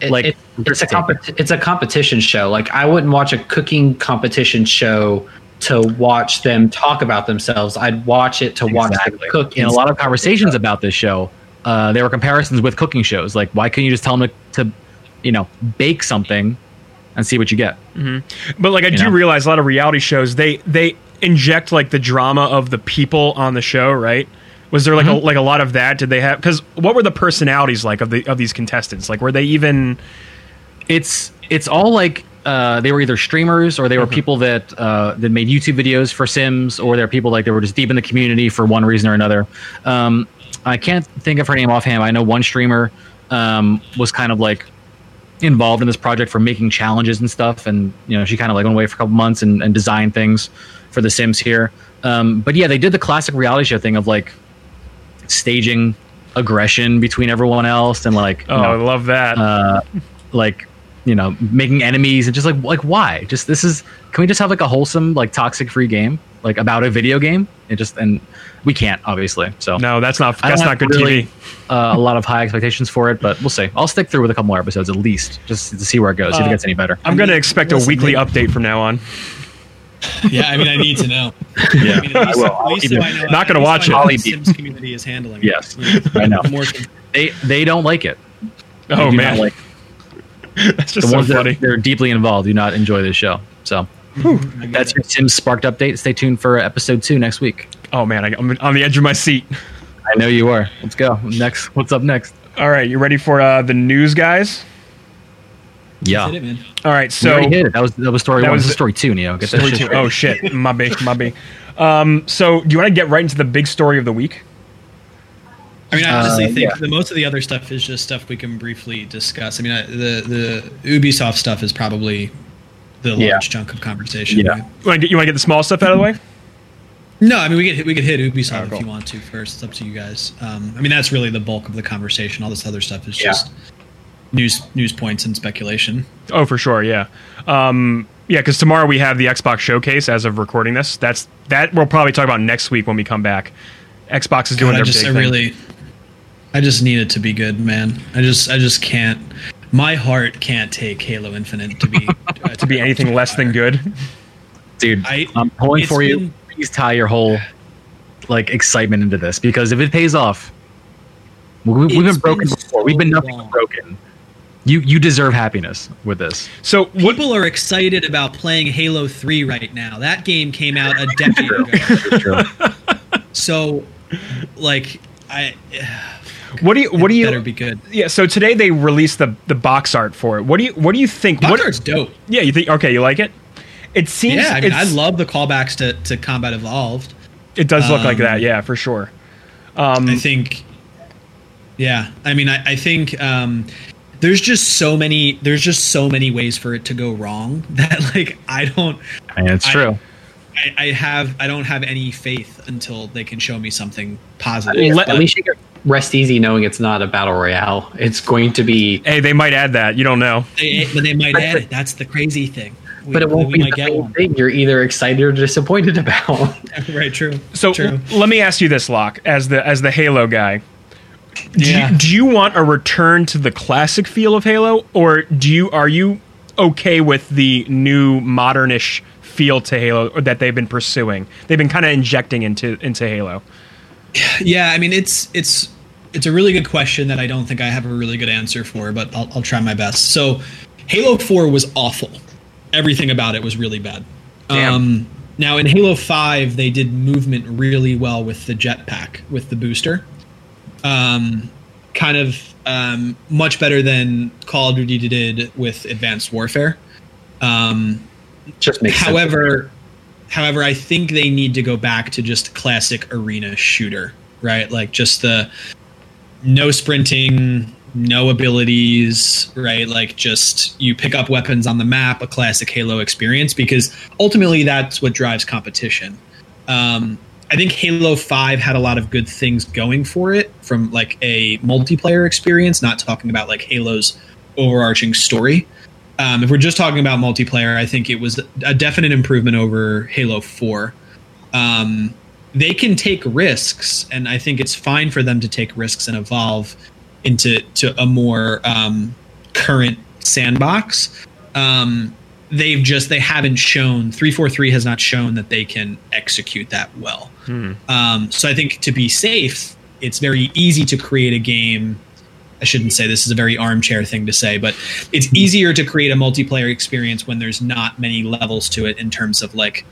It- like it- it's a risk-taking. it's a competition show. Like I wouldn't watch a cooking competition show to watch them talk about themselves. I'd watch it to watch them cook. in a lot of conversations about this show, uh, there were comparisons with cooking shows. Like, why couldn't you just tell them to, to you know, bake something and see what you get? But like I You do know? realize a lot of reality shows they they inject like the drama of the people on the show, right? Was there like Mm-hmm. a like a lot of that? Did they have because what were the personalities like of the of these contestants? Like were they even It's it's all like uh, they were either streamers or they Mm-hmm. were people that uh, that made YouTube videos for Sims, or they're people like they were just deep in the community for one reason or another. Um, I can't think of her name offhand. I know one streamer um, was kind of like involved in this project for making challenges and stuff, and you know she kind of like went away for a couple months and, and designed things for the Sims here. Um, but yeah, they did the classic reality show thing of like staging aggression between everyone else and like you oh I love that. uh, like you know making enemies and just like like why just this is can we just have like a wholesome like toxic free game like about a video game it just and we can't obviously so no, that's not I don't that's not good really, TV. uh, a lot of high expectations for it but we'll see i'll stick through with a couple more episodes at least just to see where it goes see if it Uh, gets any better I'm going to expect a weekly update from now on. Yeah, I mean, I need to know. yeah I mean, at least, will. at I'll least keep I know, Not gonna watch so I know it. how I'll the Sims community is handling. it. Yes, You know, I know. They they don't like it They Oh man, not like that's the just so ones that funny. are, that are deeply involved do not enjoy this show so that's your Sims Spark'd update stay tuned for episode two next week Oh man, I, I'm on the edge of my seat. I know you are. Let's go. Next, what's up next? All right, you ready for uh, the news, guys? Yeah, Hit it, man. All right, so so hit it. That was that was story That one. was- This is story two, Neo. Get that shit two. straight. Oh shit, my B, my B. Um, so do you want to get right into the big story of the week? I mean, I honestly Uh, think yeah. the most of the other stuff is just stuff we can briefly discuss. I mean, I, the the Ubisoft stuff is probably the large Yeah. chunk of conversation. Yeah. You want to get you want to get the small stuff out of the way? No, I mean we could hit, we could hit Ubisoft Oh, cool. if you want to first. It's up to you guys. Um, I mean, that's really the bulk of the conversation. All this other stuff is Yeah. just news news points and speculation. Oh, for sure, yeah, um, yeah. Because tomorrow we have the Xbox showcase. As of recording this, that's that we'll probably talk about next week when we come back. Xbox is doing God, I just big I thing. really I just need it to be good, man. I just I just can't. My heart can't take Halo Infinite to be uh, to be anything less than good. dude. I- I'm pulling for you. been- Please tie your whole like excitement into this because if it pays off, we, we've been broken been before. We've been nothing long. broken. You you deserve happiness with this. So what? People are excited about playing Halo 3 right now. That game came out a decade ago. So, like, I What do you? What do you? better be good. yeah. So today they released the the box art for it. What do you? What do you think? Box what, art's dope. Yeah, you think? Okay, you like it? It seems. Yeah, I mean, I love the callbacks to, to Combat Evolved. It does look like um, that. Yeah, for sure. Um, I think, yeah, I mean, I, I think um, there's just so many. There's just so many ways for it to go wrong that, like, I don't. And it's I- true. I, I have. I don't have any faith until they can show me something I positive. mean, Let- at least you can rest easy knowing it's not a battle royale. It's going to be, hey, they might add that. You don't know. They, eh, but they might add it. That's the crazy thing. We- but it won't be the get same thing. You're either excited or disappointed about. right. True. So true. l- let me ask you this, Locke, as the as the Halo guy. Do, Yeah. you, do you want a return to the classic feel of Halo, or do you are you okay with the new modernish feel to Halo that they've been pursuing? They've been kind of injecting into into Halo. Yeah, I mean it's it's it's a really good question that I don't think I have a really good answer for, but I'll, I'll try my best. So, Halo Four was awful. Everything about it was really bad. Damn. Um, now in Halo Five, they did movement really well with the jetpack with the booster. Um, kind of um, much better than Call of Duty did with Advanced Warfare. Um, Just makes sense. however however i think they need to go back to just classic arena shooter right like just the no sprinting no abilities right like just you pick up weapons on the map a classic halo experience because ultimately that's what drives competition Um, I think Halo 5 had a lot of good things going for it from like a multiplayer experience, not talking about like Halo's overarching story. Um, if we're just talking about multiplayer, I think it was a definite improvement over Halo 4. Um, they can take risks, and I think it's fine for them to take risks and evolve into to a more um, current sandbox. Um, they've just they haven't shown 343 has not shown that they can execute that well. Um, so I think to be safe, it's very easy to create a game. I shouldn't say this is a very armchair thing to say, but it's easier to create a multiplayer experience when there's not many levels to it in terms of like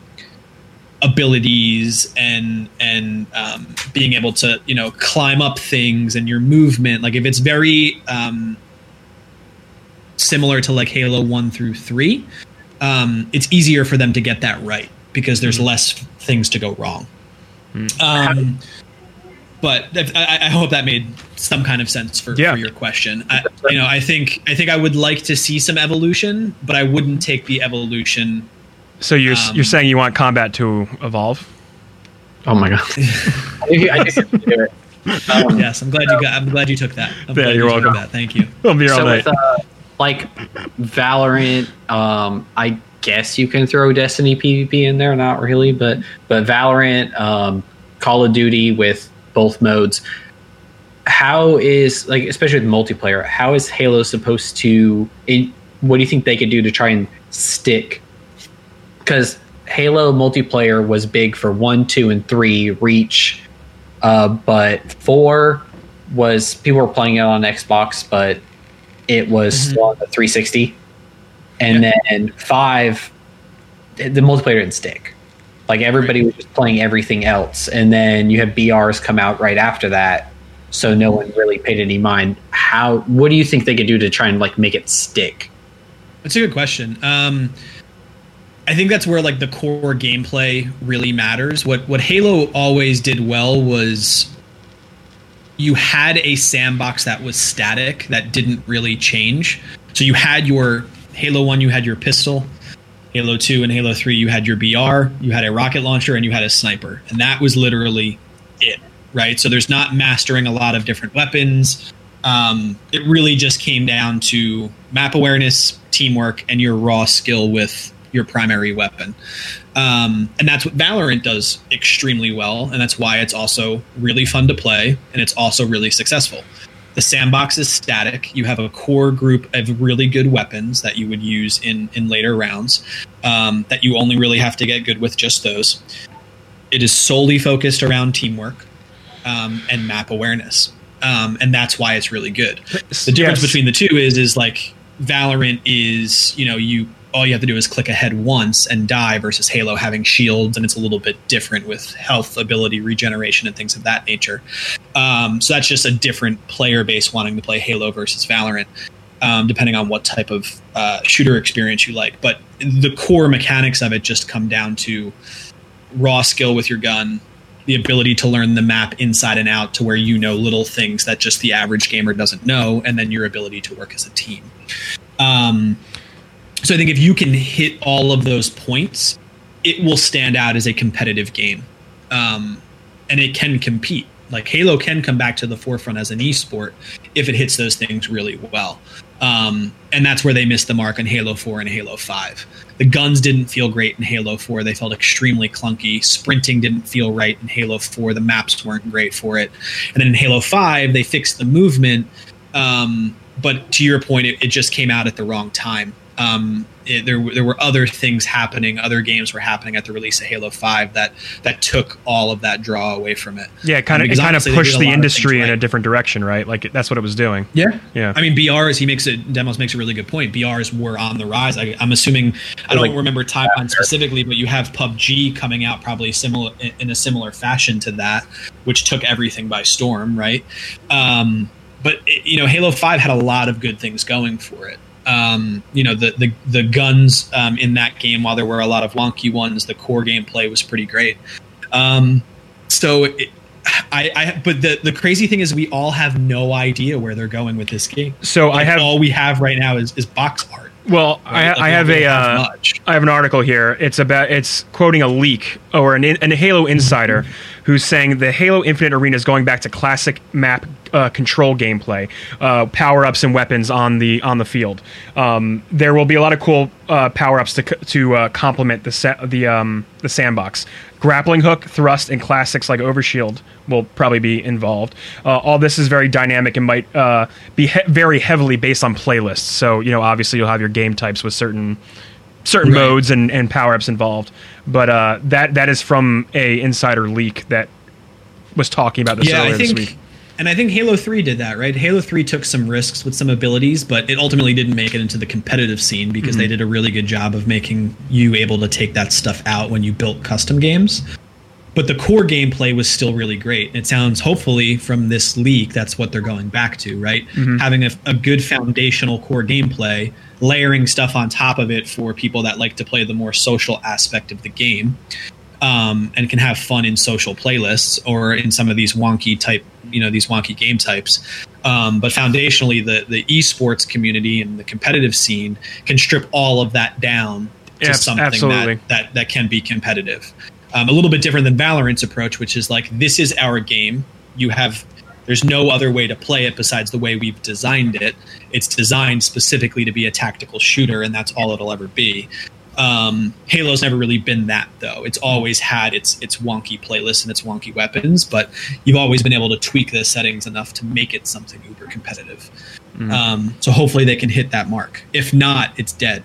abilities and and um, being able to you know climb up things and your movement. Like if it's very um, similar to like Halo one through three, um, it's easier for them to get that right because there's less things to go wrong. Um, but I, I hope that made some kind of sense for, Yeah. for your question. I, you know, I think I think I would like to see some evolution, but I wouldn't take the evolution. So you're Um, you're saying you want combat to evolve? Oh my god. I think I think you can do it. Um, Yes, I'm glad you got. I'm glad you took that. I'm Yeah, glad you're you welcome. That. Thank you. I'll be here all so night. with uh, like Valorant, um, I guess you can throw Destiny PvP in there. Not really, but but Valorant, um, Call of Duty with both modes. How is like especially with multiplayer? How is Halo supposed to? It, what do you think they could do to try and stick? Because Halo multiplayer was big for one, two, and three Reach, uh, but four was people were playing it on Xbox, but it was still on the 360. And then five, the multiplayer didn't stick. Like everybody was just playing everything else, and then you have BRs come out right after that, so no one really paid any mind. How? What do you think they could do to try and like make it stick? That's a good question. Um, I think that's where like the core gameplay really matters. What what Halo always did well was you had a sandbox that was static that didn't really change. So you had your Halo 1 you had your pistol, Halo 2 and Halo 3 you had your BR, you had a rocket launcher and you had a sniper. And that was literally it, right? So there's not mastering a lot of different weapons. Um, it really just came down to map awareness, teamwork, and your raw skill with your primary weapon. Um, and that's what Valorant does extremely well, and that's why it's also really fun to play, and it's also really successful. The sandbox is static. You have a core group of really good weapons that you would use in in later rounds. Um, that you only really have to get good with just those. It is solely focused around teamwork um, and map awareness, um, and that's why it's really good. The difference Yes. between the two is is like Valorant is you know you all you have to do is click ahead once and die versus Halo having shields and it's a little bit different with health, ability, regeneration, and things of that nature. Um, so that's just a different player base wanting to play Halo versus Valorant, um, depending on what type of uh, shooter experience you like. But the core mechanics of it just come down to raw skill with your gun, the ability to learn the map inside and out to where you know little things that just the average gamer doesn't know, and then your ability to work as a team. Um, so I think if you can hit all of those points, it will stand out as a competitive game, um, and it can compete. Like Halo can come back to the forefront as an esport if it hits those things really well, um, and that's where they missed the mark on Halo Four and Halo Five. The guns didn't feel great in Halo 4. They felt extremely clunky. Sprinting didn't feel right in Halo 4. The maps weren't great for it. And then in Halo 5, they fixed the movement. Um, but to your point, it, it just came out at the wrong time. Um, it, there, there were other things happening. Other games were happening at the release of Halo 5 that, that took all of that draw away from it. Yeah, kind Um, of it kind of pushed the industry things in a different direction, right? Like that's what it was doing. Yeah, Yeah. I mean, BRs. He makes it. Demos makes a really good point. BRs were on the rise. I, I'm assuming. I don't Like- remember timeline specifically, but you have PUBG coming out probably similar in a similar fashion to that, which took everything by storm, right? Um, but it, you know, Halo Five had a lot of good things going for it. Um, you know, the the the guns um, in that game, while there were a lot of wonky ones, the core gameplay was pretty great. Um, so it, I, I but the the crazy thing is we all have no idea where they're going with this game. So I Like, have all we have right now is, is box art. Well, I, Like, I have a uh. I have an article here. It's about it's quoting a leak or an, an Halo insider who's saying the Halo Infinite Arena is going back to classic map uh, control gameplay, uh, power ups and weapons on the on the field. Um, there will be a lot of cool uh, power ups to to uh, complement the sa- the um, the sandbox. Grappling hook, thrust, and classics like Overshield will probably be involved. Uh, all this is very dynamic and might uh, be he- very heavily based on playlists. So you know, obviously, you'll have your game types with certain certain Right. modes and, and power ups involved. But uh, that that is from a insider leak that was talking about this yeah, earlier I this think, week. and I think Halo Three did that, right? Halo Three took some risks with some abilities, but it ultimately didn't make it into the competitive scene because they did a really good job of making you able to take that stuff out when you built custom games. But the core gameplay was still really great. And it sounds, hopefully, from this leak, that's what they're going back to, right? Having a, a good foundational core gameplay, layering stuff on top of it for people that like to play the more social aspect of the game um, and can have fun in social playlists or in some of these wonky type, you know, these wonky game types. Um, but foundationally, the the esports community and the competitive scene can strip all of that down to Yeah, something that, that that can be competitive. Um, a little bit different than Valorant's approach, which is like this is our game. You have there's no other way to play it besides the way we've designed it. It's designed specifically to be a tactical shooter, and that's all it'll ever be. Um, Halo's never really been that though. It's always had its its wonky playlist and its wonky weapons, but you've always been able to tweak the settings enough to make it something uber competitive. Um, so hopefully they can hit that mark. If not, it's dead.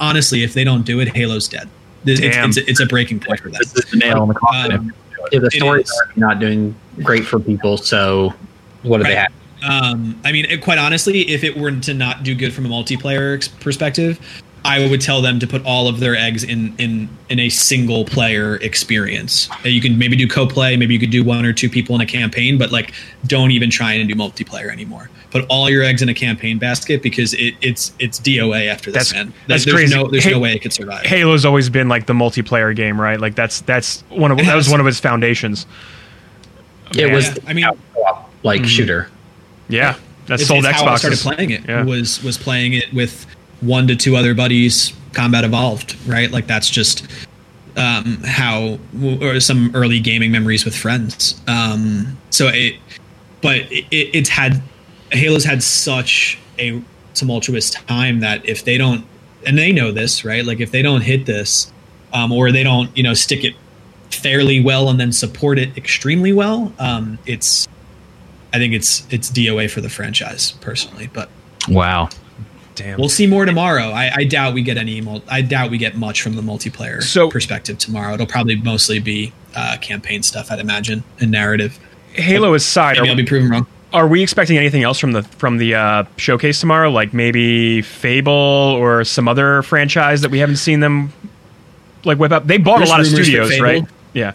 Honestly, if they don't do it, Halo's dead. It's, it's, it's a breaking point for them. This is the nail on the coffin. Um, Yeah, the It story's is. not doing great for people. So what do they have? Um, I mean, it, quite honestly, if it were to not do good from a multiplayer ex- perspective, I would tell them to put all of their eggs in in in a single player experience. You can maybe do co-play, maybe you could do one or two people in a campaign, but like don't even try and do multiplayer anymore. Put all your eggs in a campaign basket because it, it's it's DOA after this, That's- man. that's there's crazy. no there's Hey- no way it could survive. Halo's always been like the multiplayer game, right? Like that's that's one of that was one of its foundations. It Yeah. was, Yeah, I mean- co-op, like shooter. Yeah, that It's, sold it's Xboxes. how I started playing it. Yeah. Was was playing it with one to two other buddies. Combat Evolved, right? Like that's just um, how or some early gaming memories with friends. Um, so it, but it, it, it's had Halo's had such a tumultuous time that if they don't, and they know this, right? Like if they don't hit this, um, or they don't, you know, stick it fairly well and then support it extremely well, um, it's I think it's it's DOA for the franchise personally, but Wow. Damn. we'll see more tomorrow. I, I doubt we get any. I doubt we get much from the multiplayer So- perspective tomorrow. It'll probably mostly be uh, campaign stuff, I'd imagine, and narrative. Halo aside, Maybe I'll be proven wrong. Are we expecting anything else from the from the uh, showcase tomorrow? Like maybe Fable or some other franchise that we haven't seen them like whip up. They bought There's a lot of studios, right? Yeah,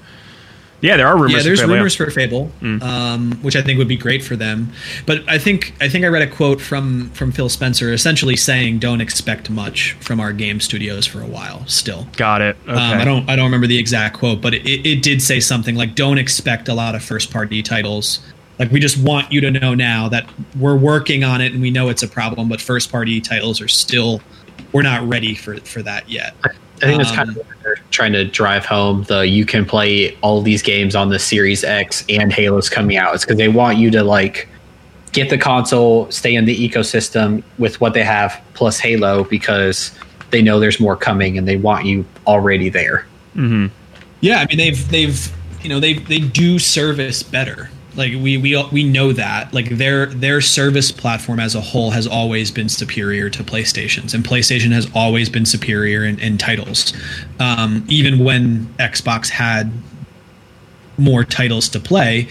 yeah. There are rumors. yeah, for there's Fable, rumors for Fable, um, which I think would be great for them. But I think I think I read a quote from from Phil Spencer, essentially saying, "Don't expect much from our game studios for a while." Still, Got it. Okay. Um, I don't I don't remember the exact quote, but it, it did say something like don't expect a lot of first party titles. Like we just want you to know now that we're working on it and we know it's a problem, but first party titles are still we're not ready for for that yet. I think that's kind Um, of they're trying to drive home. The you can play all these games on the Series X and Halo's coming out. It's because they want you to like get the console, stay in the ecosystem with what they have plus Halo because they know there's more coming and they want you already there. Yeah, I mean they've they've you know they they do service better. Like we we we know that like their their service platform as a whole has always been superior to PlayStation's, and PlayStation has always been superior in, in titles. Um, even when Xbox had more titles to play,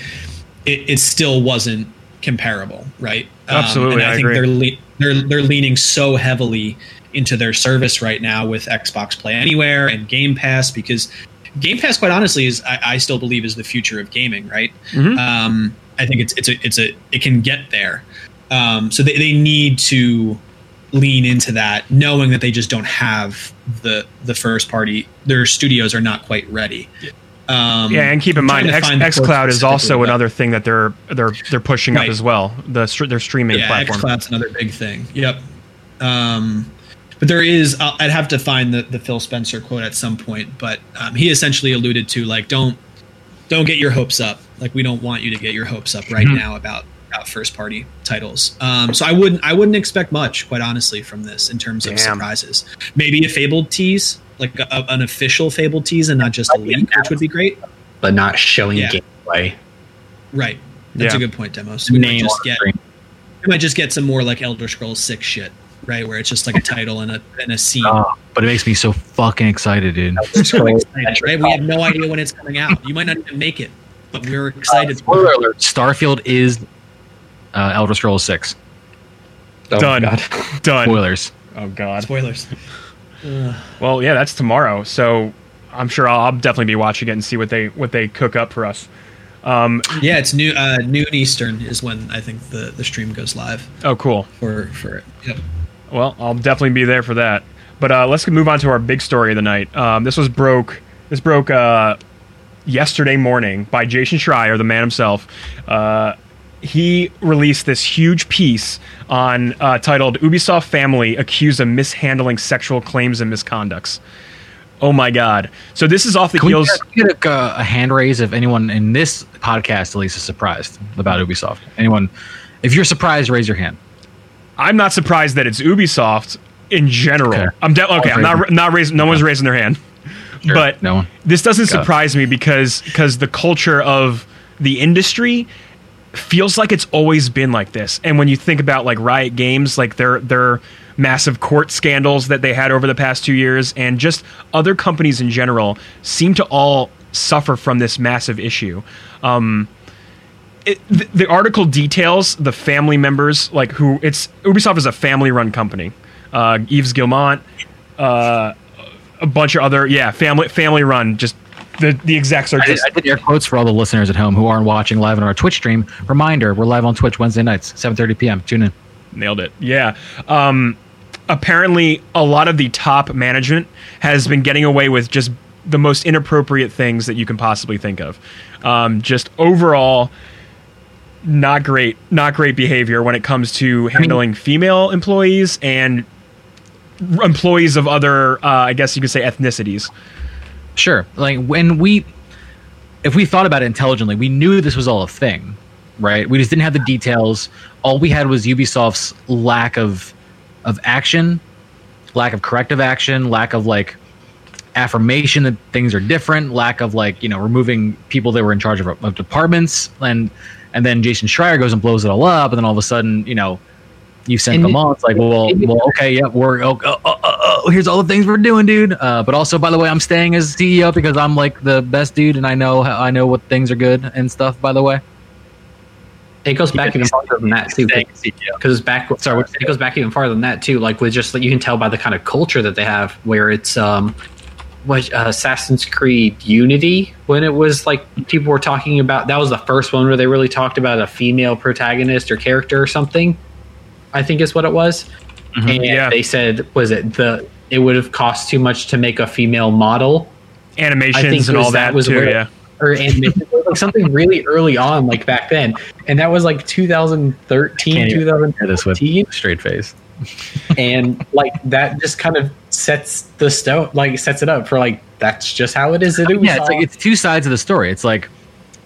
it, it still wasn't comparable, right? Um, Absolutely, and I, I think agree. they're le- they're they're leaning so heavily into their service right now with Xbox Play Anywhere and Game Pass because Game Pass, quite honestly, is I, I still believe is the future of gaming. Right? Mhm. Um, I think it's it's a it's a it can get there. Um, so they, they need to lean into that, knowing that they just don't have the the first party. Their studios are not quite ready. Um, yeah, and keep in mind, X, find the quote XCloud is also another thing that they're they're they're pushing up as well. The their streaming platform. yeah, platform. xCloud's another big thing. Yep. Um, but there is. I'll- I'd have to find the the Phil Spencer quote at some point, but um, he essentially alluded to like don't don't get your hopes up. Like we don't want you to get your hopes up right now about about first party titles. Um, so I wouldn't I wouldn't expect much, quite honestly, from this in terms of surprises. Maybe a Fable tease, like a, a- an official Fable tease, and not just a leak, which would be great. but not showing Yeah. gameplay. Right. That's Yeah. a good point, Demos. We might just get we might just get some more like Elder Scrolls Six shit, right? Where it's just like a title and a and a scene. Oh, but it makes me so fucking excited, dude. So excited, right? We have no idea when it's coming out. You might not even make it, but we're excited. Spoiler alert: Starfield is uh, Elder Scrolls Six. Oh, Done. God. Done. Spoilers. Oh God. Spoilers. Well, yeah, that's tomorrow. So I'm sure I'll, I'll definitely be watching it and see what they what they cook up for us. Um, Yeah, it's new uh, noon Eastern is when I think the the stream goes live oh, cool. for for it. Yep. Well, I'll definitely be there for that. But uh, let's move on to our big story of the night. Um, this was broke. This broke uh, yesterday morning by Jason Schreier, the man himself. Uh, he released this huge piece on uh, titled "Ubisoft Family Accused of Mishandling Sexual Claims and Misconducts." Oh my God! So this is off the Can we heels. get, can we get a, a hand raise if anyone in this podcast at least is surprised about Ubisoft? Anyone? If you're surprised, raise your hand. I'm not surprised that it's Ubisoft in general. Okay. I'm de- okay. I'm not not raising. No one's raising their hand. Sure, But no one. this doesn't Got it. surprise me because because the culture of the industry feels like it's always been like this. And when you think about like Riot Games, like their their massive court scandals that they had over the past two years, and just other companies in general, seem to all suffer from this massive issue. Um, it, the, the article details the family members, like who it's Ubisoft is a family-run company. Uh, Yves Guillemot, uh, a bunch of other yeah family family run. Just the the execs are I did, just I did air quotes for all the listeners at home who aren't watching live on our Twitch stream. Reminder: We're live on Twitch Wednesday nights, 7:30 p.m. Tune in. Nailed it. Yeah. Um, apparently, a lot of the top management has been getting away with just the most inappropriate things that you can possibly think of. Um, just overall, not great, not great behavior when it comes to handling female employees and employees of other, uh, I guess you could say, ethnicities. Sure. Like when we, if we thought about it intelligently, we knew this was all a thing, right? We just didn't have the details. All we had was Ubisoft's lack of, of action, lack of corrective action, lack of like affirmation that things are different, lack of like you know removing people that were in charge of, of departments, and and then Jason Schreier goes and blows it all up, and then all of a sudden you know. You sent And them it- on. It's like, well, well, okay, yeah, we're oh, oh, oh, oh, oh, here's all the things we're doing, dude. Uh, but also, by the way, I'm staying as CEO because I'm like the best dude, and I know I know what things are good and stuff. By the way, It goes back even farther than that too. Because back, Sorry, it goes back even farther than that too. Like with just like you can tell by the kind of culture that they have, where it's um, what uh, Assassin's Creed Unity when it was like people were talking about that was the first one where they really talked about a female protagonist or character or something. I think is what it was, and Yeah. they said was it the it would have cost too much to make a female model Animations and was- all that, was too. Yeah. or animation, like something really early on, like back then, and that was like 2013, Can't even 2014 this with straight face. and like that just kind of sets the stone like sets it up for like that's just how it is at Ubisoft. yeah, it's like it's two sides of the story. It's like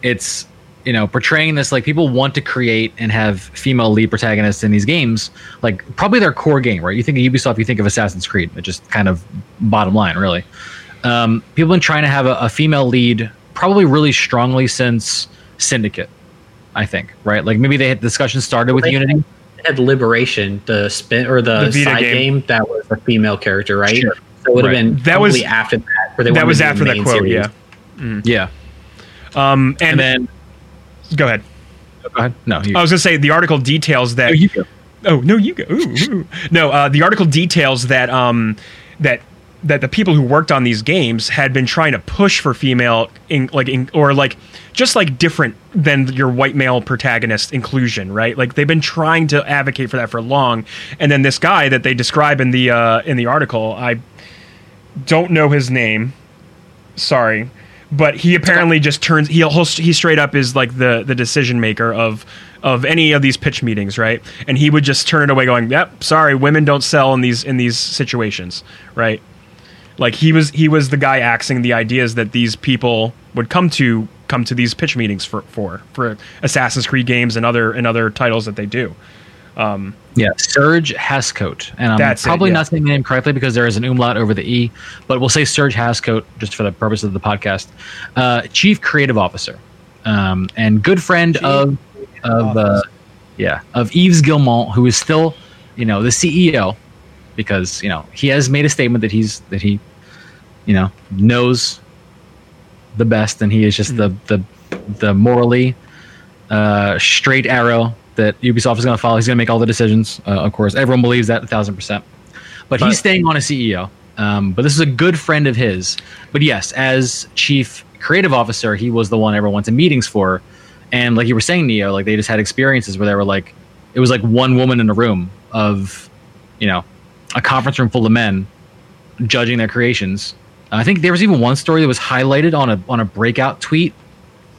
it's you know portraying this like people want to create and have female lead protagonists in these games, like probably their core game, right? You think of Ubisoft, you think of Assassin's Creed. It just kind of bottom line, really. Um, people have been trying to have a, a female lead probably really strongly since Syndicate. I think, right? Like maybe they had discussions started with They- Unity. had Liberation, the spin or the, The Vita side game. game. that was a female character, right? Sure. So it would have Right. been That was- after that. Where they That was after the that main quote. series. Yeah. Yeah, Um, and, and then go ahead. go ahead. No, you, I was gonna say the article details that Oh, you go. Oh no, you go. Ooh, ooh. No, uh, the article details that um, that that the people who worked on these games had been trying to push for female, in, like, in, or like just like different than your white male protagonist inclusion, right? Like they've been trying to advocate for that for long. And then this guy that they describe in the uh, in the article, I don't know his name. Sorry. But he apparently just turns he he straight up is like the the decision maker of of any of these pitch meetings, right? And he would just turn it away, going, "Yep, sorry, women don't sell in these in these situations," right? Like he was he was the guy axing the ideas that these people would come to come to these pitch meetings for for for Assassin's Creed games and other and other titles that they do. Yeah, Serge Hascoët, and I'm That's it, probably yeah. not saying the name correctly because there is an umlaut over the e, but we'll say Serge Hascoët just for the purpose of the podcast. Uh, Chief Creative Officer, um, and good friend of of uh, yeah of Yves Guillemot, who is still you know the CEO because you know he has made a statement that he's that he you know knows the best, and he is just the the the morally uh, straight arrow that Ubisoft is going to follow. He's going to make all the decisions. Uh, of course, everyone believes that a thousand percent. But, But- he's staying on as CEO. Um, but this is a good friend of his. But yes, as chief creative officer, he was the one everyone went to meetings for. And like you were saying, Neo, like they just had experiences where they were like, it was like one woman in a room of, you know, a conference room full of men judging their creations. I think there was even one story that was highlighted on a on a breakout tweet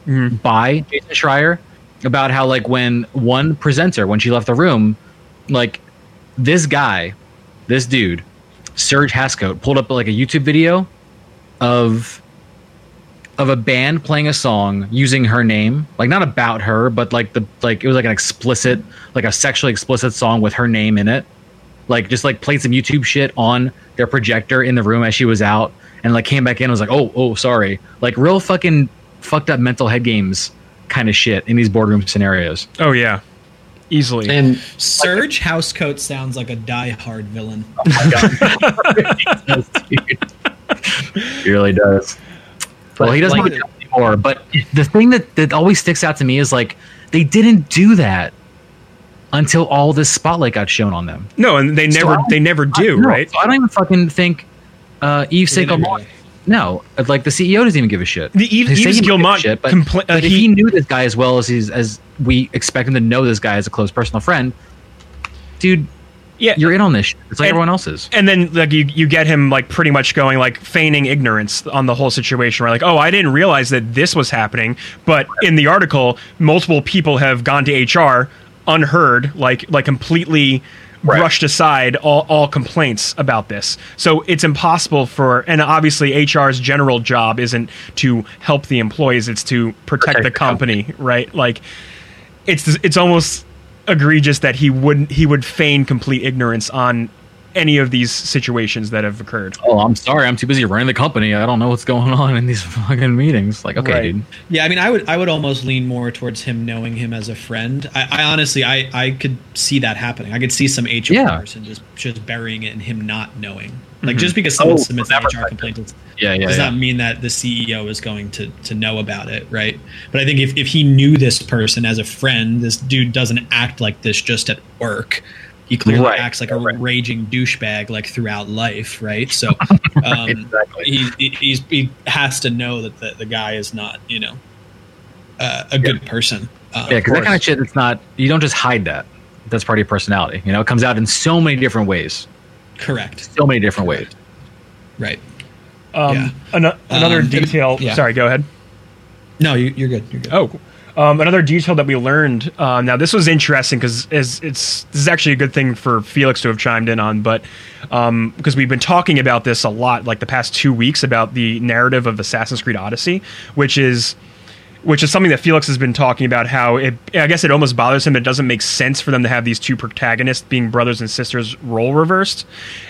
mm-hmm. by Jason Schreier about how like when one presenter when she left the room, like this guy, this dude, Serge Hascoët, pulled up like a YouTube video of of a band playing a song using her name, like not about her, but like the like it was like an explicit, like a sexually explicit song with her name in it. Like just like played some YouTube shit on their projector in the room as she was out, and like came back in and was like, oh oh sorry, like real fucking fucked up mental head games kind of shit in these boardroom scenarios. Oh yeah, easily. And Serge Housecoat sounds like a die-hard villain. Oh, he really does. well, he doesn't like- have a anymore. But the thing that, that always sticks out to me is like they didn't do that until all this spotlight got shown on them. no, and they never I- they never do, No, right? So I don't even fucking think uh, Yves They Saint never No, like the CEO doesn't even give a shit. The Yves- They say Yves he give a Guillemot shit, but, compla- uh, but if he- he knew this guy as well as he's as we expect him to know this guy as a close personal friend, dude, Yeah, you're in on this. Shit. It's like And- everyone else is. and then like you you get him like pretty much going like feigning ignorance on the whole situation right like oh i didn't realize that this was happening but in the article multiple people have gone to hr unheard like like completely brushed aside all, all complaints about this. So it's impossible for and obviously hr's general job isn't to help the employees it's to protect, Protect the the company. company right? Like it's it's almost egregious that he wouldn't he would feign complete ignorance on any of these situations that have occurred. Oh, I'm sorry. I'm too busy running the company. I don't know what's going on in these fucking meetings. Like, okay, Right. dude. Yeah, I mean, I would I would almost lean more towards him knowing him as a friend. I, I honestly, I, I could see that happening. I could see some HR Yeah. person just just burying it and him not knowing. Like mm-hmm. just because someone Oh, submits an HR complaint does, Yeah, yeah, does yeah. not mean that the CEO is going to to know about it, right? But I think if if he knew this person as a friend, this dude doesn't act like this just at work. He clearly Right, acts like a right. raging douchebag like throughout life, right? So um, Exactly. he, he, he's, he has to know that the, the guy is not, you know, uh, a good person. Uh, Yeah, because that kind of shit, it's not, you don't just hide that. That's part of your personality. You know, it comes out in so many different ways. correct. So many different ways. Right. Um, Yeah. ano- another Um, detail. yeah. Sorry, go ahead. No, you, you're good. You're good. Oh, cool. Um, another detail that we learned. Um, now, this was interesting because it's this is actually a good thing for Felix to have chimed in on, but because we've been talking about this a lot, like the past two weeks, about the narrative of Assassin's Creed Odyssey, which is which is something that Felix has been talking about. How it, I guess, it almost bothers him. It doesn't make sense for them to have these two protagonists being brothers and sisters role reversed.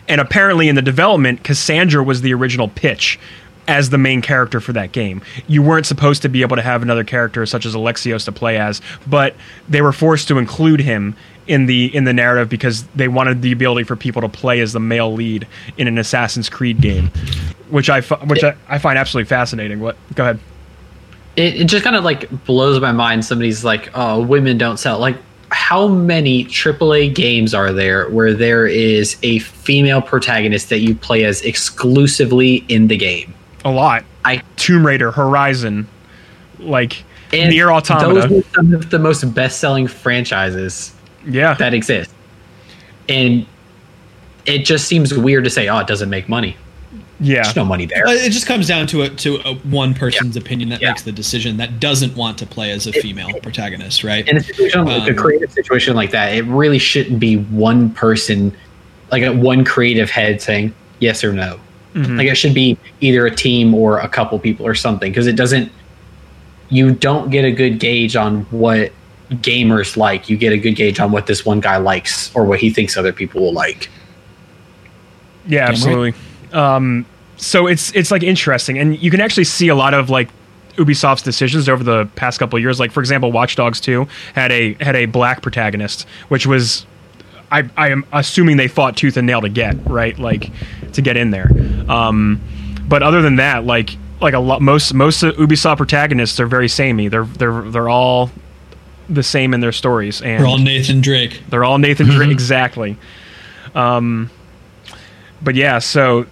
And apparently, in the development, Cassandra was the original pitch as the main character for that game. You weren't supposed to be able to have another character such as Alexios to play as, but they were forced to include him in the in the narrative because they wanted the ability for people to play as the male lead in an Assassin's Creed game, which I which I, I find absolutely fascinating. What? Go ahead. it, it just kind of like blows my mind. Somebody's like, "Oh, women don't sell." Like, how many AAA games are there where there is a female protagonist that you play as exclusively in the game? A lot. I Tomb Raider, Horizon, like and Nier Automata. Those are some of the most best-selling franchises yeah, that exist, and it just seems weird to say, "Oh, it doesn't make money." Yeah. There's no money there. It just comes down to a, to a, one person's opinion that Yeah. makes the decision that doesn't want to play as a female protagonist, right? in a situation like a Um, creative situation like that, it really shouldn't be one person, like a one creative head saying yes or no. Like it should be either a team or a couple people or something because it doesn't. You don't get a good gauge on what gamers like. You get a good gauge on what this one guy likes or what he thinks other people will like. Yeah, absolutely. Um, so it's it's like interesting, and you can actually see a lot of like Ubisoft's decisions over the past couple of years. Like for example, Watch Dogs Two had a had a black protagonist, which was I I am assuming they fought tooth and nail to get right, like to get in there. Um, but other than that, like like a lot most most Ubisoft protagonists are very samey. They're they're they're all the same in their stories, and We're all Nathan Drake. they're all Nathan Drake, exactly. Um, but yeah, so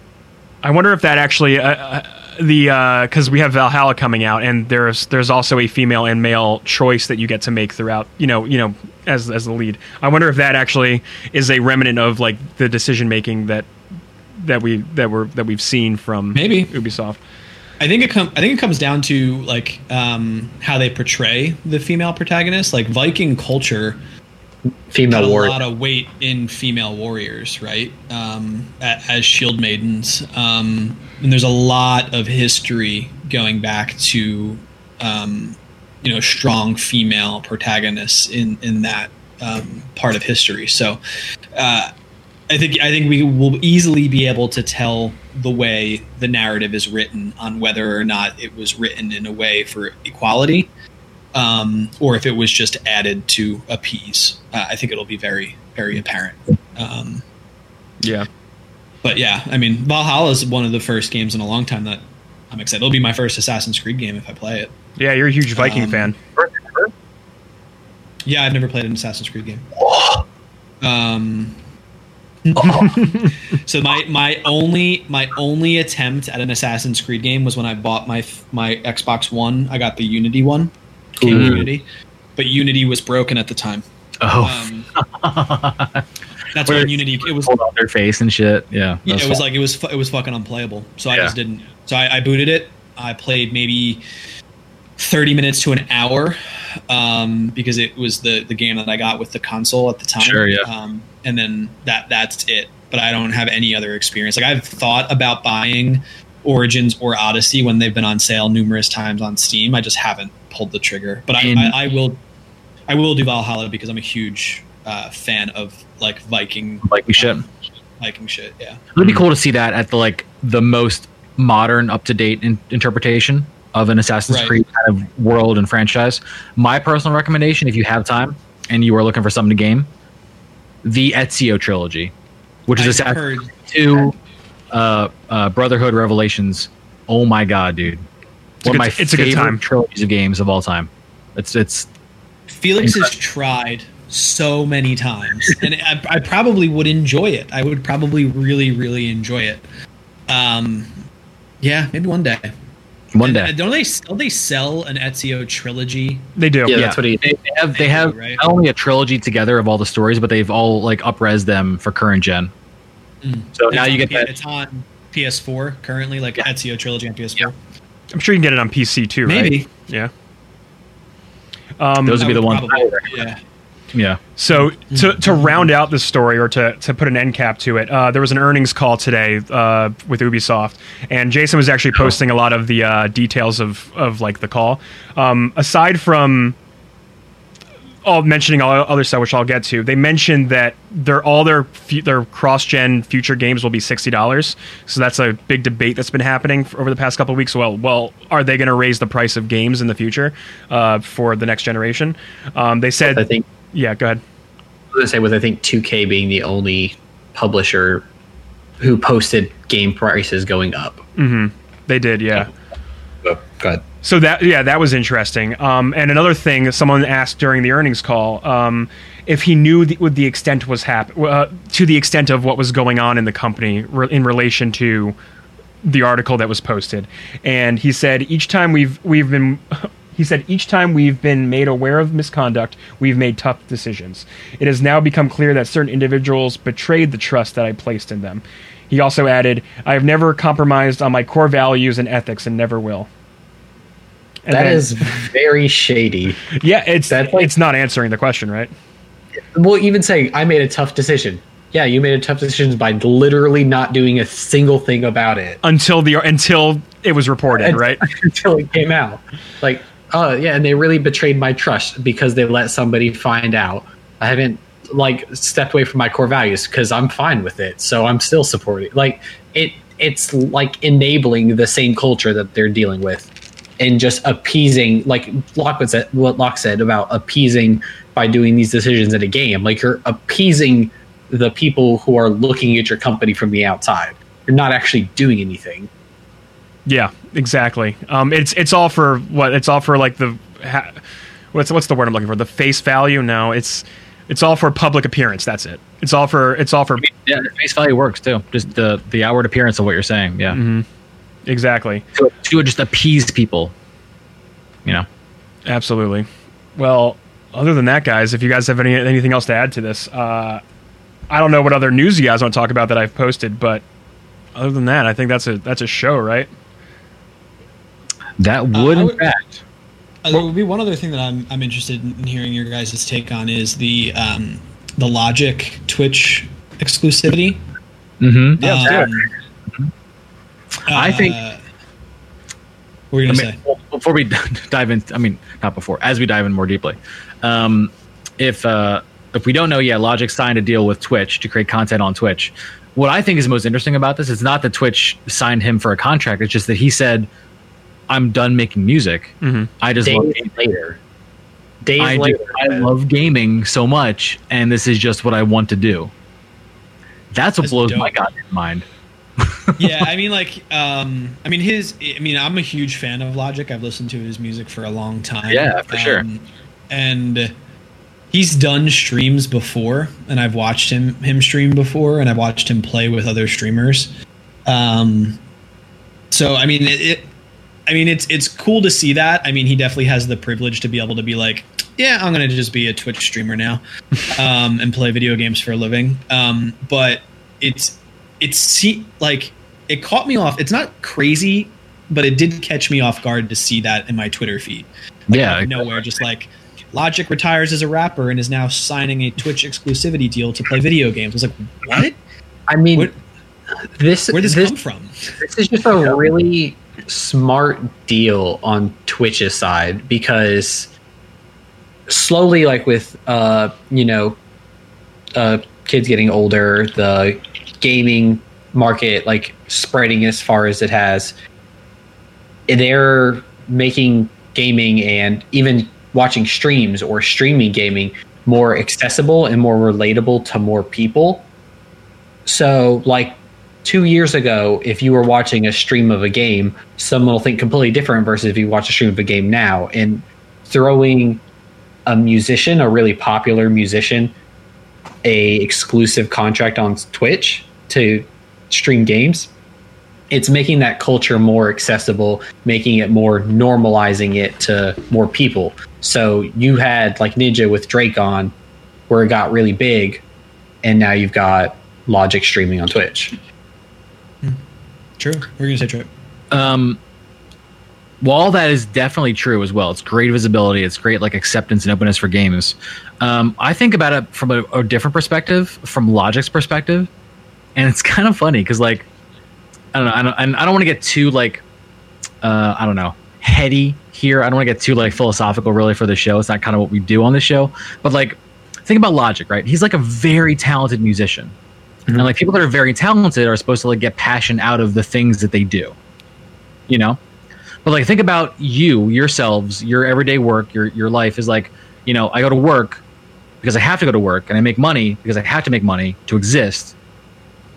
I wonder if that actually uh, uh, the because we have Valhalla coming out, and there's there's also a female and male choice that you get to make throughout. You know, you know, as as the lead. I wonder if that actually is a remnant of like the decision making that that we that we're that we've seen from Maybe. Ubisoft. I think it com- I think it comes down to like um, how they portray the female protagonist. Like Viking culture female Female a lot of weight in female warriors, right? Um, as shield maidens, um, and there's a lot of history going back to um, you know strong female protagonists in in that um, part of history. So. Uh, I think I think we will easily be able to tell the way the narrative is written on whether or not it was written in a way for equality, um, or if it was just added to appease. Uh, I think it'll be very very apparent. Um, Yeah. but yeah, I mean, Valhalla is one of the first games in a long time that I'm excited. It'll be my first Assassin's Creed game if I play it. Yeah, you're a huge Viking Um, fan. Yeah, I've never played an Assassin's Creed game. Um, so my my only my only attempt at an Assassin's Creed game was when I bought my my Xbox One. I got the Unity one, King Ooh. Unity, but Unity was broken at the time. Oh, Um, that's when Unity it was off their face and shit. Yeah, yeah, it was fun. like it was it was fucking unplayable. So I Yeah. just didn't. So I, I booted it. I played maybe thirty minutes to an hour um, because it was the the game that I got with the console at the time. Sure, yeah. Um, and then that that's it. But I don't have any other experience. Like I've thought about buying Origins or Odyssey when they've been on sale numerous times on Steam. I just haven't pulled the trigger. But I, I, I will. I will do Valhalla because I'm a huge uh, fan of like Viking Viking shit. um, Viking shit. Yeah. It'd be cool to see that at the like the most modern, up to date in- interpretation of an Assassin's Right. Creed kind of world and franchise. My personal recommendation, if you have time and you are looking for something to game, the Ezio trilogy, which is I've Assassin's Creed Two, uh, uh, Brotherhood, Revelations. Oh my god, dude! a One of good- my it's a good favorite time. trilogies of games of all time. It's it's Felix has tried so many times, and I, I probably would enjoy it. I would probably really, really enjoy it. Um, yeah, maybe one day. One And, uh, day. don't they? Don't they sell an Ezio trilogy? They do. Yeah, that's what he. They, they have they They have do, right? not only a trilogy together of all the stories, but they've all like upres them for current gen. So now you get P- that. It's on PS4 currently, like Yeah. Ezio trilogy on PS4. Yeah. I'm sure you can get it on PC too, right? Maybe. Yeah. Um, Those would be the ones. Probably- yeah. Yeah. So to to round out the story or to to put an end cap to it, uh, there was an earnings call today uh, with Ubisoft, and Jason was actually posting a lot of the uh, details of of like the call. Um, aside from all mentioning all other stuff, which I'll get to, they mentioned that their all their fu- their cross gen future games will be sixty dollars. So that's a big debate that's been happening for, over the past couple of weeks. Well, well, are they going to raise the price of games in the future uh, for the next generation? Um, they said, I think. Yeah, go ahead. I was gonna say with I think 2K being the only publisher who posted game prices going up. They did, yeah. Oh, go ahead. So that yeah, that was interesting. Um, and another thing, someone asked during the earnings call um, if he knew the, what the extent was hap- uh, to the extent of what was going on in the company re- in relation to the article that was posted. And he said each time we've we've been. He said, each time we've been made aware of misconduct, we've made tough decisions. It has now become clear that certain individuals betrayed the trust that I placed in them. He also added, "I have never compromised on my core values and ethics, and never will." And That then- is very shady. yeah. It's that's like- it's not answering the question, right? Well, even saying I made a tough decision. Yeah, you made a tough decision by literally not doing a single thing about it Until the until it was reported, right? until it came out. Like, oh yeah, and they really betrayed my trust because they let somebody find out. I haven't like stepped away from my core values because I'm fine with it, so I'm still supporting. Like it, it's like enabling the same culture that they're dealing with, and just appeasing. Like Locke would said, what Locke said about appeasing by doing these decisions in a game. Like you're appeasing the people who are looking at your company from the outside. You're not actually doing anything. Yeah, exactly. Um, it's it's all for what? It's all for like the ha, what's what's the word I'm looking for? The face value? No, it's it's all for public appearance. That's it. It's all for it's all for Yeah, the face value works too. Just the the outward appearance of what you're saying. Yeah, Mm-hmm. exactly, to, to just appease people. You know. absolutely. Well, other than that, guys, if you guys have any anything else to add to this, uh, I don't know what other news you guys want to talk about that I've posted, but other than that, I think that's a that's a show, right? That would, I in fact, Uh, there would be one other thing that I'm I'm interested in hearing your guys' take on is the um, the Logic Twitch exclusivity. mm-hmm. Yeah, let's do it. Um, I think- uh, What were you I gonna mean, say? before we dive in, I mean, not before, as we dive in more deeply, um, if uh, if we don't know yet, Logic signed a deal with Twitch to create content on Twitch. What I think is most interesting about this is not that Twitch signed him for a contract; it's just that he said, "I'm done making music. Mhm. I just love Days gaming. later. Days I, do, later. I love gaming so much, and this is just what I want to do." That's what That's blows dope. my goddamn mind. yeah, I mean, like, um, I mean, his. I mean, I'm a huge fan of Logic. I've listened to his music for a long time. Yeah, for sure. Um, And he's done streams before, and I've watched him him stream before, and I've watched him play with other streamers. Um, so I mean, it, it. I mean, it's it's cool to see that. I mean, he definitely has the privilege to be able to be like, yeah, I'm gonna just be a Twitch streamer now, um, and play video games for a living. Um, but it's it's see like it caught me off. It's not crazy, but it did catch me off guard to see that in my Twitter feed. Like, Yeah, nowhere, just like Logic retires as a rapper and is now signing a Twitch exclusivity deal to play video games. I was like, what? I mean, Where- this Where this, this, come from? this is just a really smart deal on Twitch's side because slowly, like with uh, you know, uh, kids getting older, the gaming market like spreading as far as it has, they're making gaming and even watching streams or streaming gaming more accessible and more relatable to more people. So, like two years ago, if you were watching a stream of a game, someone will think completely different versus if you watch a stream of a game now. And throwing a musician, a really popular musician, a exclusive contract on Twitch to stream games, it's making that culture more accessible, making it more normalizing it to more people. So you had like Ninja with Drake on, where it got really big, and now you've got Logic streaming on Twitch. True. We're gonna say true. um well that is definitely true as well it's great visibility it's great like acceptance and openness for games. Um i think about it from a, a different perspective from logic's perspective and it's kind of funny because like i don't know i don't, I don't want to get too like uh i don't know heady here. I don't want to get too like philosophical really for the show. It's not kind of what we do on the show. But like think about logic right? He's like a very talented musician and mm-hmm. like people that are very talented are supposed to like get passion out of the things that they do you know? But like think about you yourselves your everyday work your your life is like you know i go to work because i have to go to work and i make money because i have to make money to exist.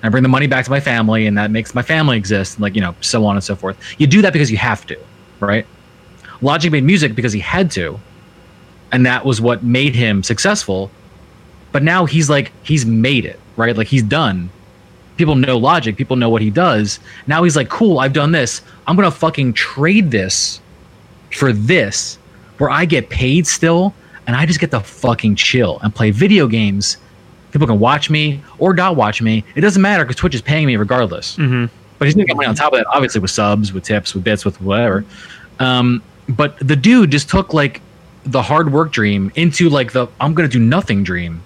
And i bring the money back to my family and that makes my family exist and like you know so on and so forth. You do that because you have to right? Logic made music because he had to and that was what made him successful. But now he's like he's made it right like he's done people know logic people know what he does now he's like cool i've done this i'm gonna fucking trade this for this where i get paid still and i just get to fucking chill and play video games People can watch me or not watch me. It doesn't matter because Twitch is paying me regardless. Mm-hmm. But he's making money on top of that, obviously with subs, with tips, with bits, with whatever. Um, but the dude just took like the hard work dream into like the I'm gonna do nothing dream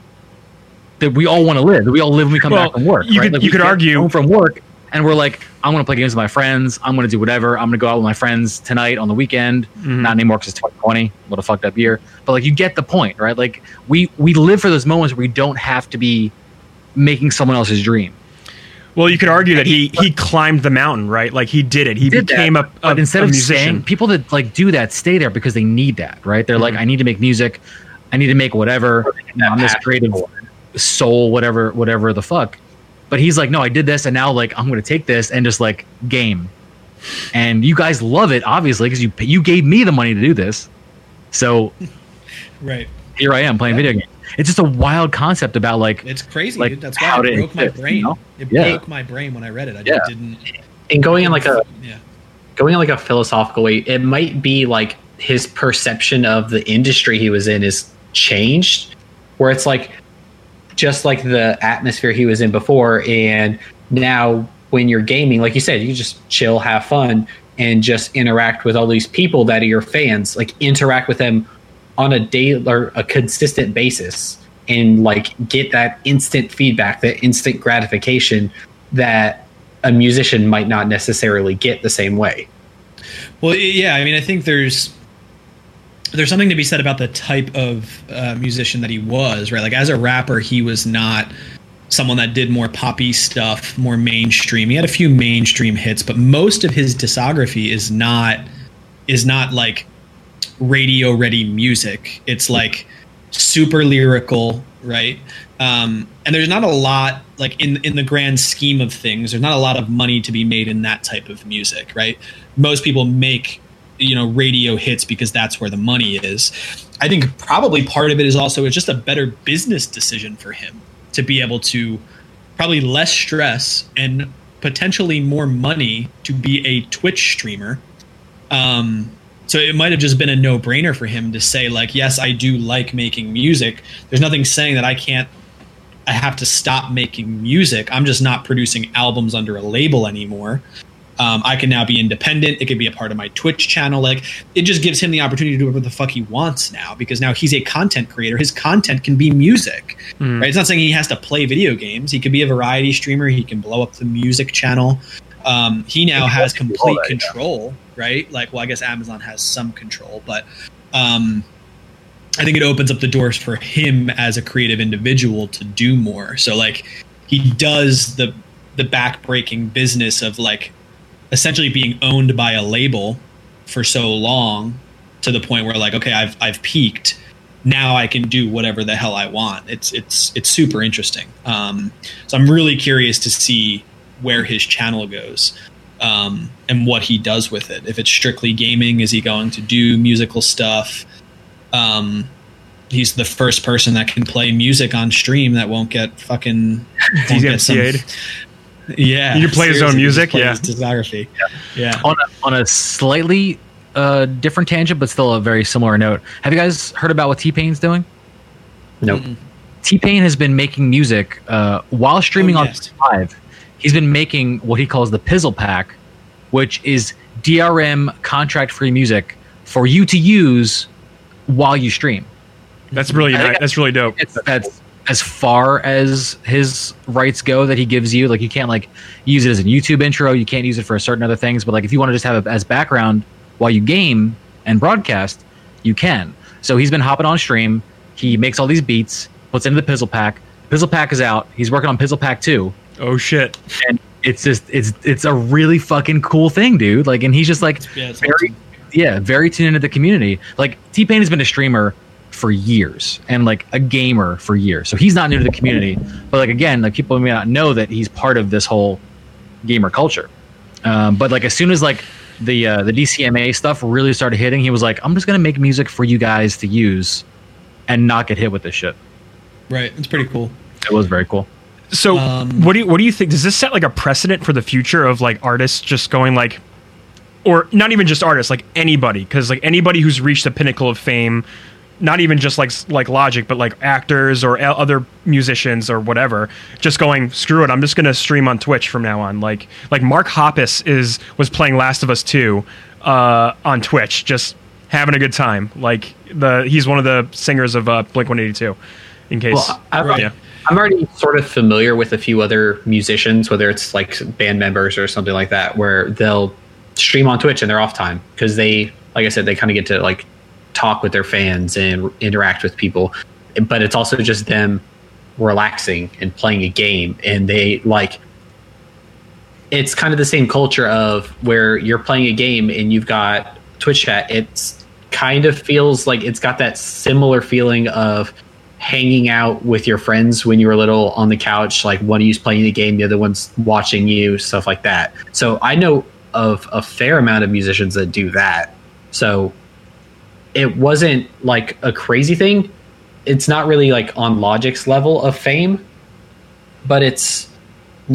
that we all want to live. That we all live when we come Well, back from work. you right? could- Like, you could argue- home from work and we're like, I'm gonna play games with my friends. I'm gonna do whatever. I'm gonna go out with my friends tonight on the weekend. Mm-hmm. Not anymore because it's 2020. What a fucked up year. But like you get the point, right? Like we we live for those moments where we don't have to be making someone else's dream. Well, you could argue that he he climbed the mountain, right? Like he did it. He did became that, a, a, but instead a of musician. staying, people that like do that stay there because they need that, right? They're Mm-hmm. like, I need to make music, I need to make whatever. You know, I'm this creative soul, whatever, whatever the fuck. But he's like, no, I did this, and now like I'm going to take this and just like game. And you guys love it, obviously, because you you gave me the money to do this. So Right. here I am playing video games. It's just a wild concept about like It's crazy, Like, dude. That's why it broke my brain. you know? It Yeah. broke my brain when I read it. I Yeah. just didn't. And going in like a Yeah. going in like a philosophical way, it might be like his perception of the industry he was in is changed, where it's like just like the atmosphere he was in before, and now when you're gaming, like you said, you just chill, have fun, and just interact with all these people that are your fans. Like interact with them on a day or a consistent basis, and like get that instant feedback, that instant gratification that a musician might not necessarily get the same way. Well, yeah. I mean, I think there's there's something to be said about the type of uh, musician that he was, right? Like as a rapper, he was not someone that did more poppy stuff, more mainstream. He had a few mainstream hits, but most of his discography is not is not like radio ready music. It's like super lyrical, right? Um, and there's not a lot like in in the grand scheme of things. There's not a lot of money to be made in that type of music, right? Most people make you know radio hits because that's where the money is. I think probably part of it is also it's just a better business decision for him to be able to probably less stress and potentially more money to be a Twitch streamer. Um, so it might have just been a no brainer for him to say, like, yes, I do like making music. There's nothing saying that I can't, I have to stop making music. I'm just not producing albums under a label anymore. Um, I can now be independent. It could be a part of my Twitch channel. Like, it just gives him the opportunity to do whatever the fuck he wants now because now he's a content creator. His content can be music, right? It's not saying he has to play video games. He could be a variety streamer. He can blow up the music channel. Um, he now has complete that, yeah. control, right? Like, well, I guess Amazon has some control, but um, I think it opens up the doors for him as a creative individual to do more. So, like, he does the the backbreaking business of like essentially being owned by a label for so long to the point where like, okay, I've I've peaked. Now I can do whatever the hell I want. It's it's it's super interesting. Um, so I'm really curious to see where his channel goes um, and what he does with it. If it's strictly gaming, is he going to do musical stuff? Um, he's the first person that can play music on stream that won't get fucking won't get some-. Yeah, He can play his own music, yeah. his discography. Yeah, on a, on a slightly uh, different tangent, but still a very similar note. Have you guys heard about what T Pain's doing? Nope. T Pain has been making music uh, while streaming Oh, on yes. live. He's been making what he calls the Pizzle Pack, which is DRM contract free music for you to use while you stream. That's really nice. That's really dope. It's that's as far as his rights go that he gives you. Like you can't like use it as a YouTube intro. You can't use it for certain other things. But like if you want to just have it as background while you game and broadcast, you can. So he's been hopping on stream. He makes all these beats, puts into the Pizzle Pack. Pizzle Pack is out. He's working on Pizzle Pack two, Oh shit. and it's just it's it's a really fucking cool thing, dude. Like, and he's just like yeah, very awesome. yeah, very tuned into the community. Like T Pain has been a streamer for years and like a gamer for years, so he's not new to the community. But like again, like people may not know that he's part of this whole gamer culture. Um, but like as soon as like the uh, the DCMA stuff really started hitting, he was like, "I'm just gonna make music for you guys to use, and not get hit with this shit." right. It's pretty cool. It was very cool. So Um, what do you what do you think? Does this set like a precedent for the future of like artists just going like, or not even just artists, like anybody? Because like anybody who's reached the pinnacle of fame, not even just like like Logic, but like actors or el- other musicians or whatever, just going screw it. I'm just gonna stream on Twitch from now on. Like like Mark Hoppus is was playing Last of Us Two uh, on Twitch, just having a good time. Like the he's one of the singers of uh, Blink 182. In case, Well, I, yeah. I'm already sort of familiar with a few other musicians, whether it's like band members or something like that, where they'll stream on Twitch in their off time because they, like I said, they kind of get to like talk with their fans and interact with people. But it's also just them relaxing and playing a game, and they like. It's kind of the same culture of where you're playing a game and you've got Twitch chat. It's kind of feels like it's got that similar feeling of hanging out with your friends when you were little on the couch, like one of you's playing the game, the other one's watching you, stuff like that. So I know of a fair amount of musicians that do that. So it wasn't like a crazy thing. It's not really like on Logic's level of fame, but it's.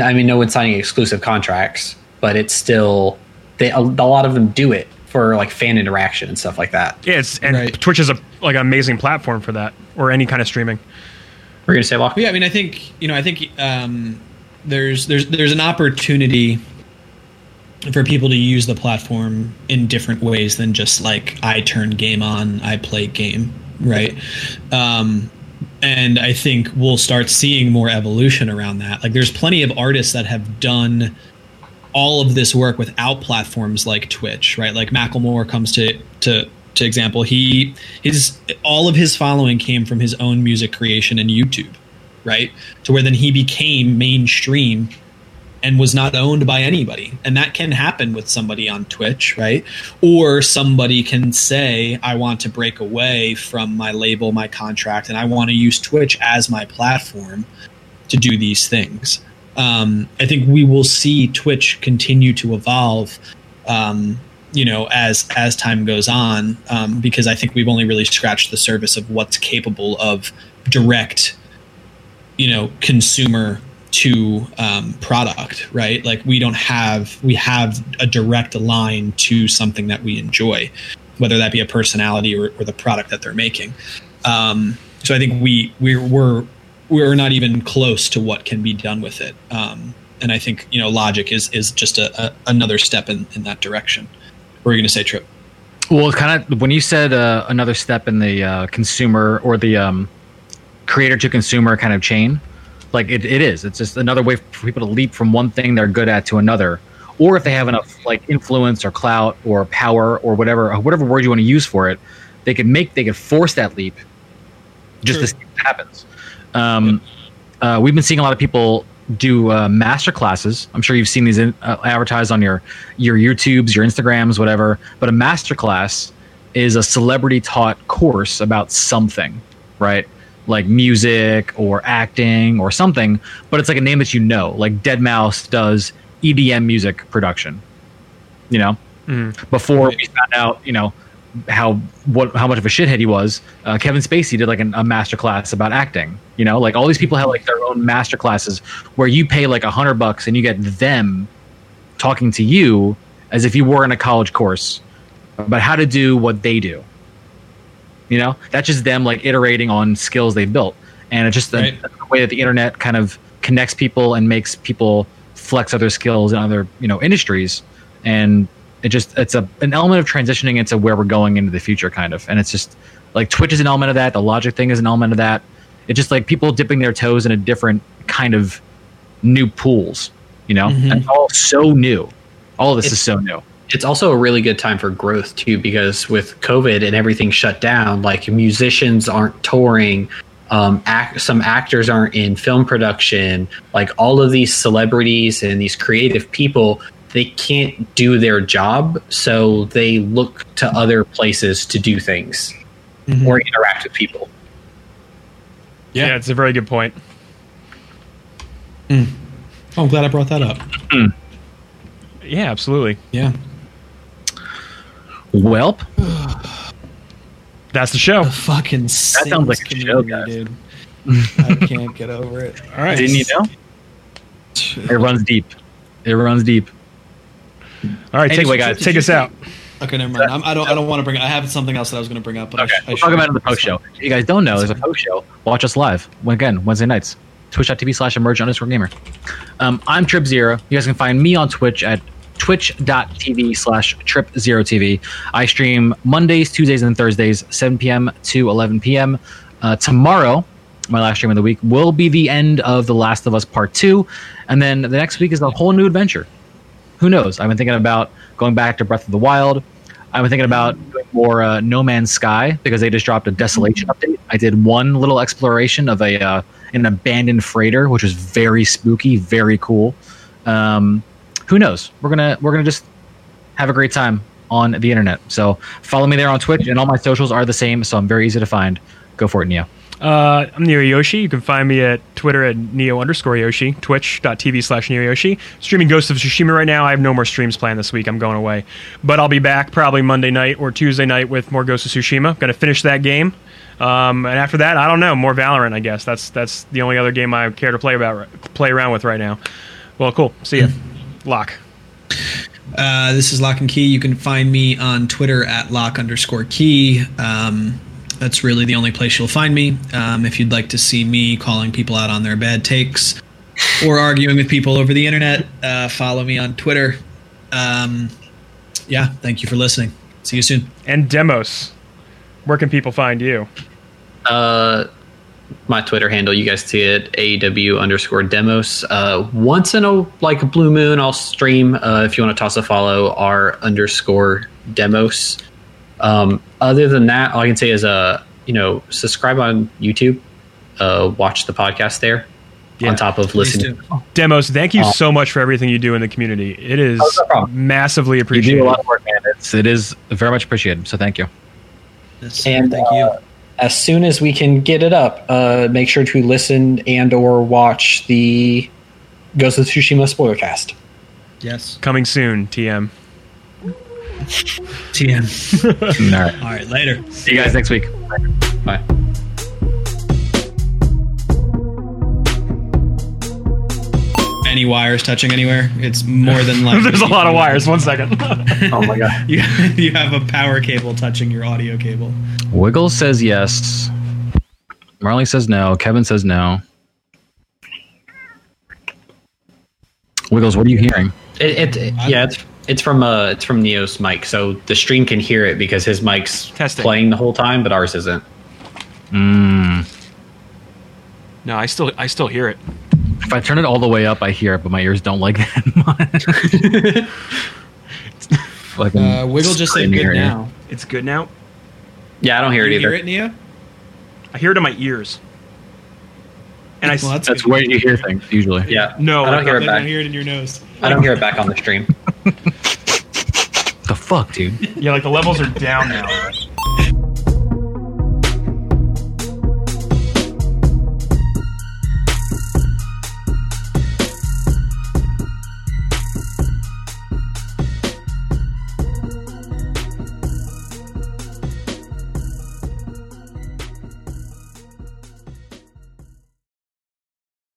I mean, no one's signing exclusive contracts, but it's still. They a, a lot of them do it for like fan interaction and stuff like that. Yeah, it's and Right. Twitch is a like an amazing platform for that or any kind of streaming. We're gonna say, Locke? Yeah, I mean, I think you know, I think um, there's there's there's an opportunity for people to use the platform in different ways than just like I turn game on, I play game, right? Um, and I think we'll start seeing more evolution around that. Like, there's plenty of artists that have done all of this work without platforms like Twitch, right? Like Macklemore comes to to to example. He his all of his following came from his own music creation and YouTube, right? To where then he became mainstream and was not owned by anybody. And that can happen with somebody on Twitch, right? Or somebody can say, I want to break away from my label, my contract, and I want to use Twitch as my platform to do these things. Um, I think we will see Twitch continue to evolve, um, you know, as as time goes on, um, because I think we've only really scratched the surface of what's capable of direct, you know, consumer to um, product, right? Like we don't have we have a direct line to something that we enjoy, whether that be a personality or, or the product that they're making. Um, so I think we we're, we're we're not even close to what can be done with it. Um, and I think you know Logic is is just a, a another step in, in that direction. What were you going to say, Trip? Well, kind of when you said uh, another step in the uh, consumer or the um, creator to consumer kind of chain, like it, it is. It's just another way for people to leap from one thing they're good at to another, or if they have enough like influence or clout or power or whatever whatever word you want to use for it, they could make they could force that leap. Just to see what happens. Um, uh, we've been seeing a lot of people do uh, master classes. I'm sure you've seen these in, uh, advertised on your your YouTubes, your Instagrams, whatever. But a master class is a celebrity taught course about something, right? Like music or acting or something. But it's like a name that you know. Like Deadmau5 does EDM music production. You know, before we found out, you know, how what how much of a shithead he was. Uh, Kevin Spacey did like an, a master class about acting. You know, like all these people have like their own master classes where you pay like a hundred bucks and you get them talking to you as if you were in a college course about how to do what they do. You know, that's just them like iterating on skills they've built, and it's just the, Right. the way that the internet kind of connects people and makes people flex other skills in other you know industries, and it just it's a an element of transitioning into where we're going into the future, kind of, and it's just like Twitch is an element of that, the Logic thing is an element of that. It's just like people dipping their toes in a different kind of new pools, you know, Mhm. and all so new. All of this is so new. It's also a really good time for growth too because with covid and everything shut down like musicians aren't touring um, act, some actors aren't in film production like all of these celebrities and these creative people they can't do their job so they look to other places to do things Mhm. or interact with people Yeah. it's a very good point. Oh, I'm glad I brought that up. Yeah, absolutely. Yeah. Welp, That's the show. Fucking that sounds like a show, guys. dude. I can't get over it. All right. didn't you know? It runs deep. It runs deep. All right, Anyway, take, guys. take us out. Okay, never mind. I'm, I don't. I don't want to bring. I have something else that I was going to bring up, but Okay, I, sh- I we'll should- talk about it in the post show. If you guys don't know, there's a That's post show. Watch us live again Wednesday nights. Twitch.tv slash emerge underscore gamer. Um, I'm Trip Zero. You guys can find me on Twitch at twitch.tv slash trip zero TV. I stream Mondays, Tuesdays, and Thursdays, 7 p.m. to 11 p.m. Uh, tomorrow, my last stream of the week, will be the end of The Last of Us Part 2. And then the next week is a whole new adventure. Who knows? I've been thinking about going back to Breath of the Wild. I've been thinking about doing more uh, No Man's Sky because they just dropped a Desolation update. I did one little exploration of a uh, an abandoned freighter, which was very spooky, very cool. Um, who knows? We're gonna we're gonna just have a great time on the internet. So follow me there on Twitch, and all my socials are the same, so I'm very easy to find. Go for it, Neo. Uh, I'm Neo Yoshi. You can find me at Twitter at Neo underscore Yoshi, twitch.tv slash Neo Yoshi. Streaming Ghost of Tsushima right now. I have no more streams planned this week. I'm going away. But I'll be back probably Monday night or Tuesday night with more Ghost of Tsushima. Going to finish that game. Um, and after that, I don't know. More Valorant, I guess. That's that's the only other game I care to play about play around with right now. Well, cool. See ya. Lock. Uh, this is Lock and Key. You can find me on Twitter at lock underscore key. Um, that's really the only place you'll find me. Um, if you'd like to see me calling people out on their bad takes or arguing with people over the internet, uh, follow me on Twitter. Um, yeah, thank you for listening. See you soon. And Demos. Where can people find you? Uh, my Twitter handle, you guys see it, AW underscore demos. Uh, once in a like a blue moon, I'll stream. Uh, if you want to toss a follow, R underscore demos. Um, other than that, all I can say is, uh, you know, subscribe on YouTube, uh, watch the podcast there. Yeah, on top of listening, do. Demos, thank you Uh, so much for everything you do in the community. It is Oh, no problem. massively You do appreciated. a lot of work, man. It's it is very much appreciated. So thank you. Yes, And, thank you. As soon as we can get it up, uh, make sure to listen and or watch the Ghost of Tsushima spoilercast. Yes. Coming soon, TM. TM. All right. All right, later. See you guys next week. Bye. Any wires touching anywhere? It's more than like There's a lot of wires. One second. Oh my god. You, you have a power cable touching your audio cable. Wiggles says yes. Marley says no. Kevin says no. Wiggles, what are you hearing? It, it, yeah, it's it's from uh it's from Neo's mic, so the stream can hear it because his mic's Testing. playing the whole time, but ours isn't. Mm. No, I still I still hear it. If I turn it all the way up, I hear it, but my ears don't like that much. like Uh, Wiggle just said good now. It's good now. Yeah, I don't hear it you either. hear it, Neo? I hear it in my ears. And I s- Well, that's, That's good. where you hear things usually. Yeah, No, I don't like, hear it Then I hear it in your nose. I don't hear it back on the stream. The fuck, dude. yeah, like the levels are down now.